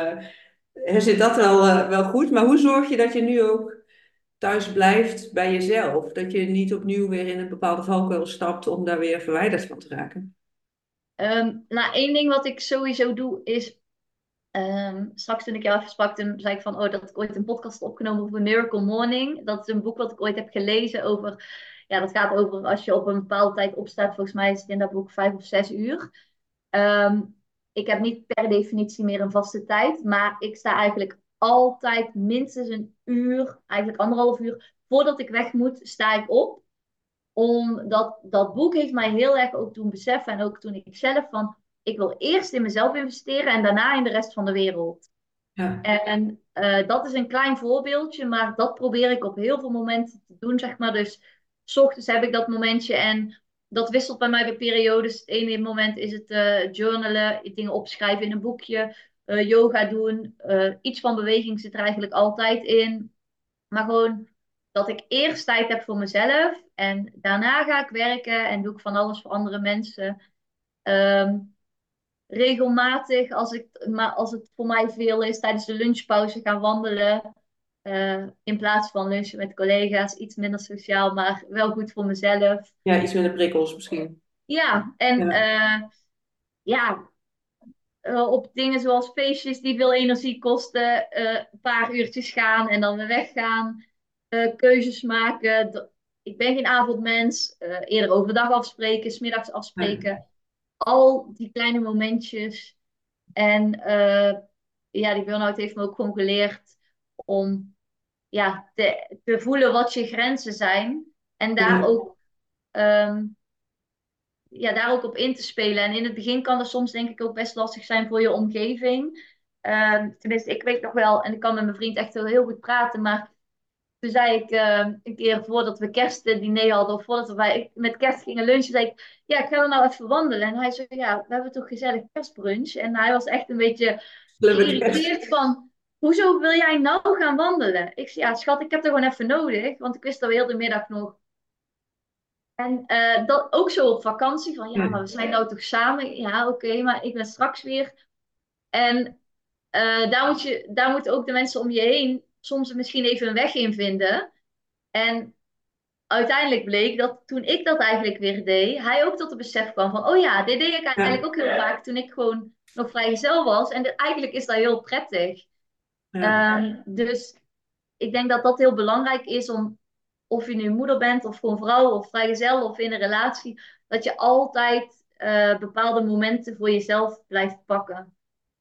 eh, zit dat wel, eh, wel goed. Maar hoe zorg je dat je nu ook thuis blijft bij jezelf? Dat je niet opnieuw weer in een bepaalde valkuil stapt om daar weer verwijderd van te raken? Ehm, nou één ding wat ik sowieso doe is, ehm, straks toen ik jou even sprak, toen zei ik van, oh, dat ik ooit een podcast opgenomen over Miracle Morning. Dat is een boek wat ik ooit heb gelezen over, ja, dat gaat over als je op een bepaalde tijd opstaat, volgens mij is het in dat boek vijf of zes uur. Ehm, ik heb niet per definitie meer een vaste tijd, maar ik sta eigenlijk altijd minstens een uur, eigenlijk anderhalf uur, voordat ik weg moet, sta ik op omdat dat boek heeft mij heel erg ook doen beseffen. En ook toen ik zelf van, ik wil eerst in mezelf investeren en daarna in de rest van de wereld. Ja, En eh, dat is een klein voorbeeldje, maar dat probeer ik op heel veel momenten te doen, zeg maar. Dus 's ochtends heb ik dat momentje en dat wisselt bij mij bij periodes. Het ene moment is het eh, journalen, dingen opschrijven in een boekje, eh, yoga doen. iets van beweging zit er eigenlijk altijd in. Maar gewoon dat ik eerst tijd heb voor mezelf en daarna ga ik werken en doe ik van alles voor andere mensen. Ehm, regelmatig, als, ik, maar als het voor mij veel is, tijdens de lunchpauze gaan wandelen. Eh, in plaats van lunchen met collega's, iets minder sociaal, maar wel goed voor mezelf. Ja, iets minder prikkels misschien. Ja, en Ja, eh, ja, op dingen zoals feestjes die veel energie kosten, eh, een paar uurtjes gaan en dan weer weggaan, keuzes maken. Ik ben geen avondmens, eerder overdag afspreken, 's middags ja, afspreken. Al die kleine momentjes. En eh, ja, die burn-out heeft me ook gewoon geleerd om ja, te, te voelen wat je grenzen zijn. En daar ja, ook ehm, ja, daar ook op in te spelen. En in het begin kan dat soms denk ik ook best lastig zijn voor je omgeving. Ehm, tenminste, ik weet nog wel, en ik kan met mijn vriend echt heel goed praten, maar toen zei ik ehm, een keer voordat we kerstdiner hadden, of voordat we bij- met kerst gingen lunchen, zei ik, ja, ik ga er nou even wandelen. En hij zei, ja, we hebben toch gezellig kerstbrunch. En hij was echt een beetje geïrriteerd van, hoezo wil jij nou gaan wandelen? Ik zei, ja, schat, ik heb er gewoon even nodig, want ik wist al heel de middag nog en eh, dat ook zo op vakantie, van ja, maar we zijn nou toch samen? Ja, oké, maar ik ben straks weer. En eh, daar moet je, daar moeten ook de mensen om je heen soms misschien even een weg in vinden. En uiteindelijk bleek dat toen ik dat eigenlijk weer deed, hij ook tot het besef kwam van, oh ja, dit deed ik eigenlijk Ja, ook heel vaak toen ik gewoon nog vrijgezel was. En dit- eigenlijk is dat heel prettig. ja, Ehm, dus ik denk dat dat heel belangrijk is om, of je nu moeder bent, of gewoon vrouw, of vrijgezel, of in een relatie, dat je altijd eh, bepaalde momenten voor jezelf blijft pakken.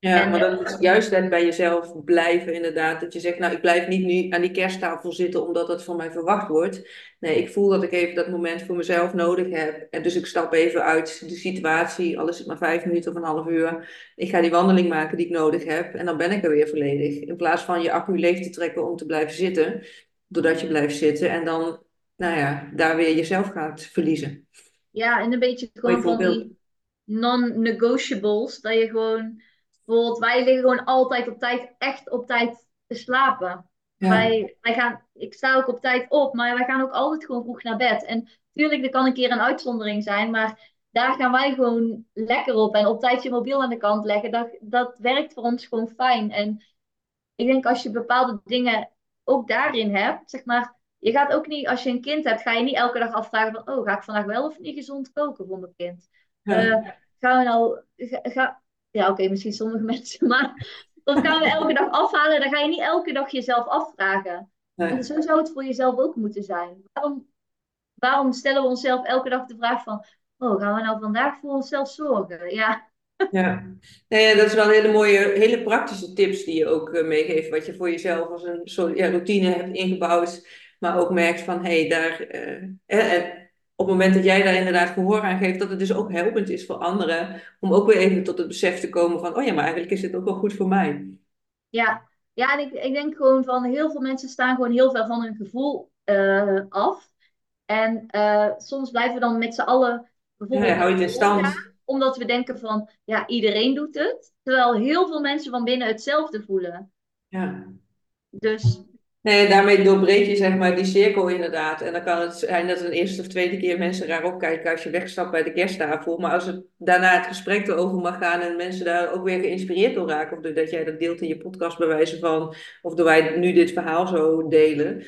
Ja, En maar eh, dat is juist net bij jezelf blijven, inderdaad. Dat je zegt, nou, ik blijf niet nu aan die kersttafel zitten omdat het van mij verwacht wordt. Nee, ik voel dat ik even dat moment voor mezelf nodig heb. En dus ik stap even uit de situatie, al is het maar vijf minuten of een half uur. Ik ga die wandeling maken die ik nodig heb en dan ben ik er weer volledig. In plaats van je accu leeg te trekken om te blijven zitten, doordat je blijft zitten en dan, nou ja, daar weer jezelf gaat verliezen. ja, en een beetje gewoon van die non-negotiables, dat je gewoon, bijvoorbeeld, wij liggen gewoon altijd op tijd, echt op tijd te slapen. Ja, Wij, wij gaan, ik sta ook op tijd op, maar wij gaan ook altijd gewoon vroeg naar bed. En tuurlijk, er kan een keer een uitzondering zijn, maar daar gaan wij gewoon lekker op. En op tijd je mobiel aan de kant leggen, dat, dat werkt voor ons gewoon fijn. En ik denk als je bepaalde dingen ook daarin hebt, zeg maar, je gaat ook niet, als je een kind hebt, ga je niet elke dag afvragen van, oh, ga ik vandaag wel of niet gezond koken voor mijn kind? ja, Eh, gaan we nou, ga, ga- ja, oké, misschien sommige mensen, maar of gaan we elke dag afhalen, dan ga je niet elke dag jezelf afvragen. En zo zou het voor jezelf ook moeten zijn. Waarom, waarom stellen we onszelf elke dag de vraag van, oh, gaan we nou vandaag voor onszelf zorgen? Ja, Ja, nee, ja, dat is wel een hele mooie, hele praktische tips die je ook eh, meegeeft, wat je voor jezelf als een soort ja, routine hebt ingebouwd, maar ook merkt van, hé, hey, daar, eh, eh, op het moment dat jij daar inderdaad gehoor aan geeft, dat het dus ook helpend is voor anderen, om ook weer even tot het besef te komen van, oh ja, maar eigenlijk is dit ook wel goed voor mij. Ja, ja en ik, ik denk gewoon van heel veel mensen staan gewoon heel ver van hun gevoel eh, af. En eh, soms blijven we dan met z'n allen Ja, ja, bijvoorbeeld het in stand. omdat we denken van ja, iedereen doet het. Terwijl heel veel mensen van binnen hetzelfde voelen. Ja. Dus Nee, daarmee doorbreek je zeg maar die cirkel inderdaad. En dan kan het zijn dat een eerste of tweede keer mensen raar opkijken als je wegstapt bij de kersttafel. Maar als het daarna het gesprek erover mag gaan en mensen daar ook weer geïnspireerd door raken. Of doordat jij dat deelt in je podcast bij wijze van. Of door wij nu dit verhaal zo delen.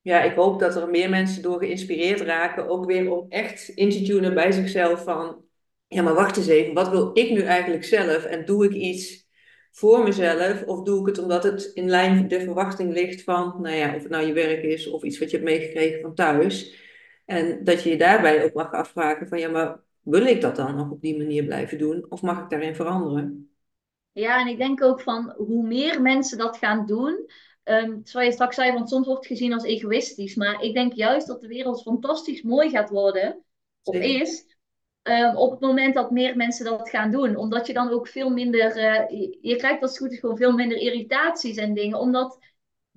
Ja, ik hoop dat er meer mensen door geïnspireerd raken. Ook weer om echt in te tunen bij zichzelf van. Ja, maar wacht eens even. Wat wil ik nu eigenlijk zelf? En doe ik iets voor mezelf? Of doe ik het omdat het in lijn met de verwachting ligt van, nou ja, of het nou je werk is of iets wat je hebt meegekregen van thuis. En dat je je daarbij ook mag afvragen van, ja, maar wil ik dat dan nog op die manier blijven doen? Of mag ik daarin veranderen? ja, en ik denk ook van hoe meer mensen dat gaan doen. Um, zoals je straks zei, want soms wordt het gezien als egoïstisch. Maar ik denk juist dat de wereld fantastisch mooi gaat worden. Of Zeker. is. Um, op het moment dat meer mensen dat gaan doen. Omdat je dan ook veel minder. Uh, je, krijgt als het goed is gewoon veel minder irritaties en dingen. Omdat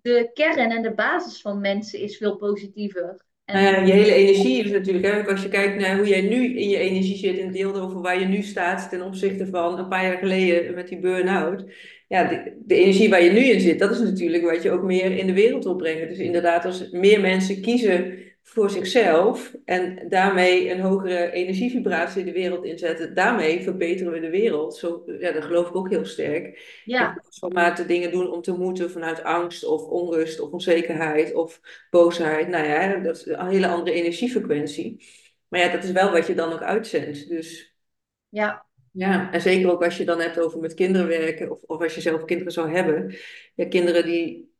de kern en de basis van mensen is veel positiever. Nou En je hele energie is natuurlijk, hè, als je kijkt naar hoe jij nu in je energie zit en deelt over waar je nu staat ten opzichte van een paar jaar geleden met die burn-out. Ja, de, de energie waar je nu in zit, dat is natuurlijk wat je ook meer in de wereld wil brengen. Dus inderdaad, als meer mensen kiezen voor zichzelf en daarmee een hogere energievibratie de wereld inzetten, daarmee verbeteren we de wereld. Zo, ja, dat geloof ik ook heel sterk. Ja. In dingen doen om te moeten vanuit angst of onrust of onzekerheid of boosheid. Nou ja, dat is een hele andere energiefrequentie. Maar ja, dat is wel wat je dan ook uitzendt. Dus ja. Ja, en zeker ook als je dan hebt over met kinderen werken, of, of als je zelf kinderen zou hebben. Ja, kinderen die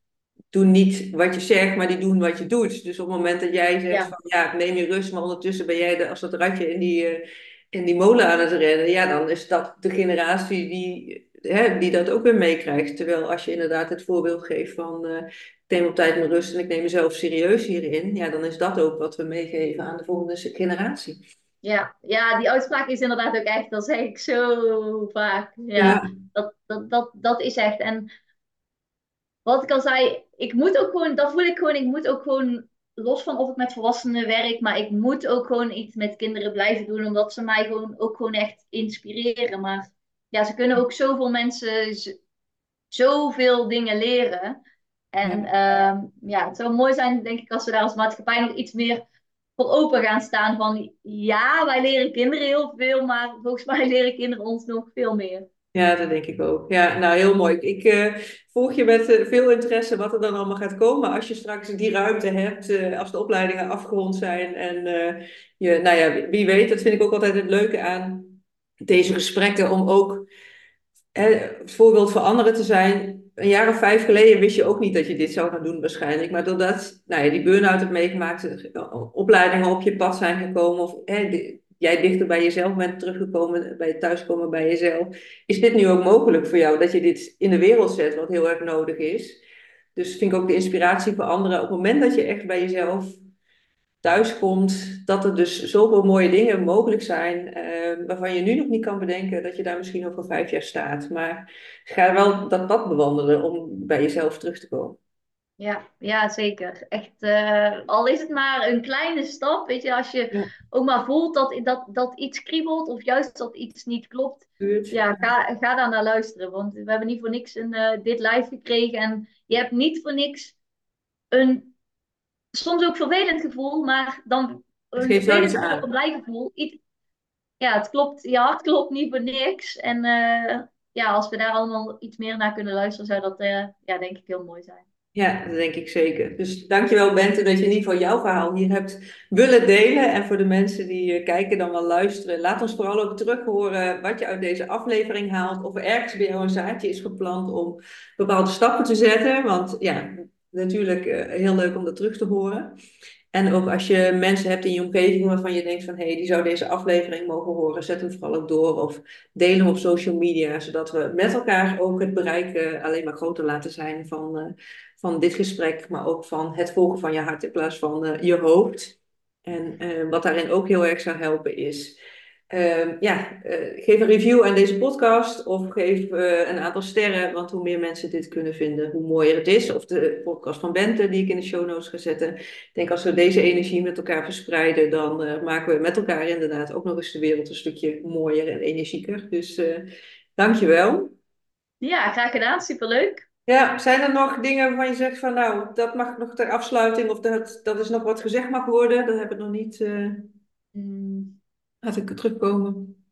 doen niet wat je zegt, maar die doen wat je doet. Dus op het moment dat jij zegt van ja, neem je rust, maar ondertussen ben jij de, als dat ratje in die, uh, in die molen aan het rennen, ja, dan is dat de generatie die, hè, die dat ook weer meekrijgt. Terwijl als je inderdaad het voorbeeld geeft van uh, ik neem op tijd mijn rust en ik neem mezelf serieus hierin, ja, dan is dat ook wat we meegeven aan de volgende generatie. Ja, ja, die uitspraak is inderdaad ook echt, dat zeg ik zo vaak. Ja, Dat, dat, dat, dat is echt. En wat ik al zei, ik moet ook gewoon, dat voel ik gewoon, ik moet ook gewoon, los van of ik met volwassenen werk, maar ik moet ook gewoon iets met kinderen blijven doen, omdat ze mij gewoon ook gewoon echt inspireren. Maar ja, ze kunnen ook zoveel mensen zoveel dingen leren. En ja. Ehm, ja, het zou mooi zijn, denk ik, als we daar als maatschappij nog iets meer voor open gaan staan van ja, wij leren kinderen heel veel, maar volgens mij leren kinderen ons nog veel meer. Ja, dat denk ik ook. Ja, nou heel mooi. Ik uh, volg je met uh, veel interesse wat er dan allemaal gaat komen als je straks die ruimte hebt, uh, als de opleidingen afgerond zijn. En je, nou ja, wie weet, dat vind ik ook altijd het leuke aan deze gesprekken, om ook het voorbeeld voor anderen te zijn een jaar of vijf geleden wist je ook niet dat je dit zou gaan doen waarschijnlijk. Maar doordat nou ja, die burn-out hebt meegemaakt, opleidingen op je pad zijn gekomen, of jij dichter bij jezelf bent teruggekomen, bij het thuiskomen bij jezelf, is dit nu ook mogelijk voor jou, dat je dit in de wereld zet, wat heel erg nodig is. Dus vind ik ook de inspiratie voor anderen, op het moment dat je echt bij jezelf thuiskomt, dat er dus zoveel mooie dingen mogelijk zijn, uh, waarvan je nu nog niet kan bedenken dat je daar misschien over vijf jaar staat. Maar ga wel dat pad bewandelen om bij jezelf terug te komen. Ja, ja zeker. Echt, uh, al is het maar een kleine stap, weet je, als je ook maar voelt dat, dat, dat iets kriebelt of juist dat iets niet klopt, ja, ga, ga daar naar luisteren. Want we hebben niet voor niks een, uh, dit live gekregen en je hebt niet voor niks een soms ook vervelend gevoel, maar dan een vervelend gevoel, een blij gevoel. ja, het klopt, je hart klopt niet voor niks. En uh, ja, als we daar allemaal iets meer naar kunnen luisteren, zou dat ja, denk ik heel mooi zijn. Ja, dat denk ik zeker. Dus dankjewel Bente dat je in ieder geval jouw verhaal hier hebt willen delen. En voor de mensen die uh, kijken dan wel luisteren, laat ons vooral ook terug horen wat je uit deze aflevering haalt. Of er ergens bij jou een zaadje is geplant om bepaalde stappen te zetten. Want ja, natuurlijk uh, heel leuk om dat terug te horen. En ook als je mensen hebt in je omgeving waarvan je denkt van hé, hey, die zou deze aflevering mogen horen, zet hem vooral ook door of deel hem op social media, zodat we met elkaar ook het bereik uh, alleen maar groter laten zijn van, van dit gesprek, maar ook van het volgen van je hart in plaats van je hoofd. En wat daarin ook heel erg zou helpen is Uh, ja, uh, geef een review aan deze podcast of geef een aantal sterren, want hoe meer mensen dit kunnen vinden, hoe mooier het is. Of de podcast van Bente, die ik in de show notes ga zetten. Ik denk als we deze energie met elkaar verspreiden, dan maken we met elkaar inderdaad ook nog eens de wereld een stukje mooier en energieker. Dus dankjewel. Ja, graag gedaan. Superleuk. Ja, zijn er nog dingen waarvan je zegt van nou, dat mag nog ter afsluiting of dat, dat is nog wat gezegd mag worden? Dat hebben we nog niet... Mm. Laat ik terugkomen.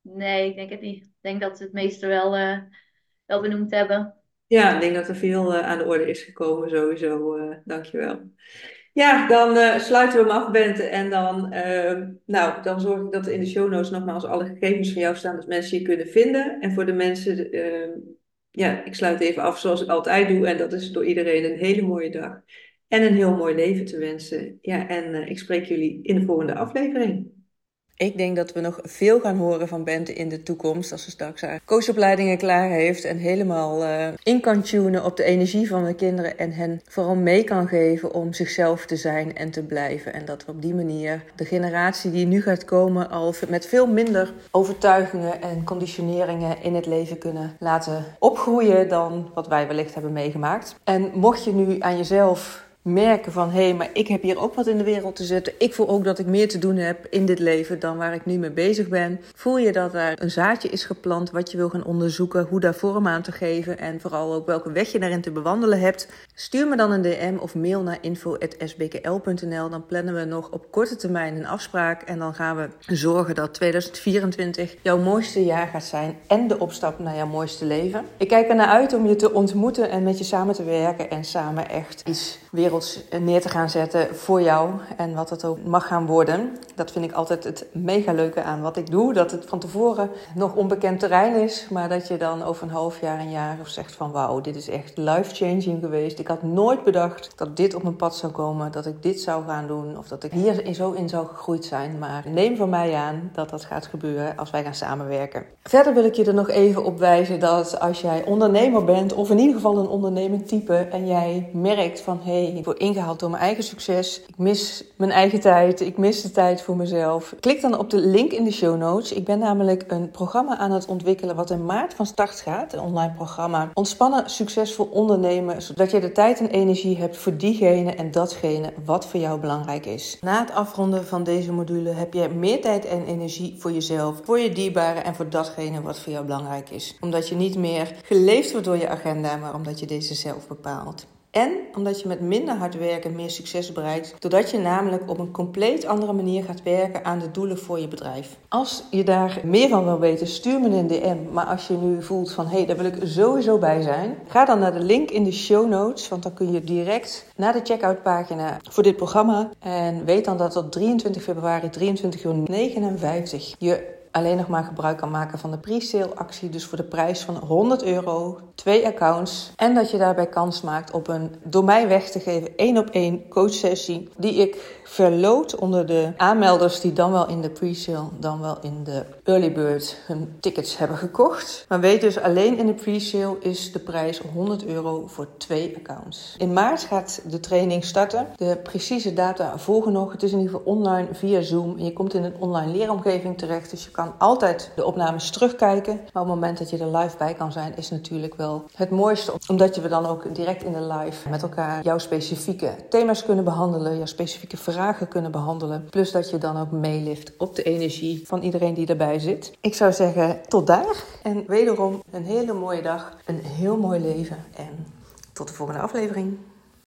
Nee, ik denk het niet. Ik denk dat we het meeste wel, uh, wel benoemd hebben. Ja, ik denk dat er veel uh, aan de orde is gekomen sowieso. Uh, dankjewel. Ja, dan sluiten we hem af, Bente. En dan, nou, dan zorg ik dat in de show notes nogmaals alle gegevens van jou staan, dat mensen je kunnen vinden. En voor de mensen, ja, ik sluit even af zoals ik altijd doe. En dat is door iedereen een hele mooie dag en een heel mooi leven te wensen. Ja, en uh, ik spreek jullie in de volgende aflevering. Ik denk dat we nog veel gaan horen van Bente in de toekomst. Als ze straks haar coachopleidingen klaar heeft. En helemaal uh, in kan tunen op de energie van de kinderen. En hen vooral mee kan geven om zichzelf te zijn en te blijven. En dat we op die manier de generatie die nu gaat komen. al met veel minder overtuigingen en conditioneringen in het leven kunnen laten opgroeien. dan wat wij wellicht hebben meegemaakt. En mocht je nu aan jezelf merken van hé, hey, maar ik heb hier ook wat in de wereld te zetten. Ik voel ook dat ik meer te doen heb in dit leven dan waar ik nu mee bezig ben. Voel je dat er een zaadje is geplant wat je wil gaan onderzoeken, hoe daar vorm aan te geven en vooral ook welke weg je daarin te bewandelen hebt? Stuur me dan een DM of mail naar info.sbkl.nl. Dan plannen we nog op korte termijn een afspraak en dan gaan we zorgen dat 2024 jouw mooiste jaar gaat zijn en de opstap naar jouw mooiste leven. Ik kijk er naar uit om je te ontmoeten en met je samen te werken en samen echt iets neer te gaan zetten voor jou en wat het ook mag gaan worden. Dat vind ik altijd het mega leuke aan wat ik doe. Dat het van tevoren nog onbekend terrein is, maar dat je dan over een half jaar, een jaar of zegt van wauw, dit is echt life-changing geweest. Ik had nooit bedacht dat dit op mijn pad zou komen, dat ik dit zou gaan doen of dat ik hier zo in zou gegroeid zijn. Maar neem van mij aan dat dat gaat gebeuren als wij gaan samenwerken. Verder wil ik je er nog even op wijzen dat als jij ondernemer bent of in ieder geval een onderneming type en jij merkt van hé, hey, ik word ingehaald door mijn eigen succes, ik mis mijn eigen tijd, ik mis de tijd voor mezelf. Klik dan op de link in de show notes. Ik ben namelijk een programma aan het ontwikkelen wat in maart van start gaat, een online programma. Ontspannen, succesvol ondernemen, zodat je de tijd en energie hebt voor diegene en datgene wat voor jou belangrijk is. Na het afronden van deze module heb je meer tijd en energie voor jezelf, voor je dierbaren en voor datgene wat voor jou belangrijk is. Omdat je niet meer geleefd wordt door je agenda, maar omdat je deze zelf bepaalt. En omdat je met minder hard werken meer succes bereikt, doordat je namelijk op een compleet andere manier gaat werken aan de doelen voor je bedrijf. Als je daar meer van wil weten, stuur me een DM. Maar als je nu voelt van hé, hey, daar wil ik sowieso bij zijn, ga dan naar de link in de show notes, want dan kun je direct naar de checkout pagina voor dit programma. En weet dan dat tot 23 februari 23 uur 59 je alleen nog maar gebruik kan maken van de pre-sale actie. Dus voor de prijs van 100 euro, twee accounts. En dat je daarbij kans maakt op een door mij weg te geven één op één coachsessie. Die ik verloot onder de aanmelders die dan wel in de pre-sale, dan wel in de early bird hun tickets hebben gekocht. Maar weet dus alleen in de pre-sale is de prijs 100 euro voor twee accounts. In maart gaat de training starten. De precieze data volgen nog. Het is in ieder geval online via Zoom. En je komt in een online leeromgeving terecht. Dus je kan altijd de opnames terugkijken. Maar op het moment dat je er live bij kan zijn, is natuurlijk wel het mooiste. Omdat je we dan ook direct in de live met elkaar jouw specifieke thema's kunnen behandelen. Jouw specifieke vragen kunnen behandelen. Plus dat je dan ook meelift op de energie van iedereen die erbij zit. Ik zou zeggen, tot daar. En wederom een hele mooie dag. Een heel mooi leven. En tot de volgende aflevering.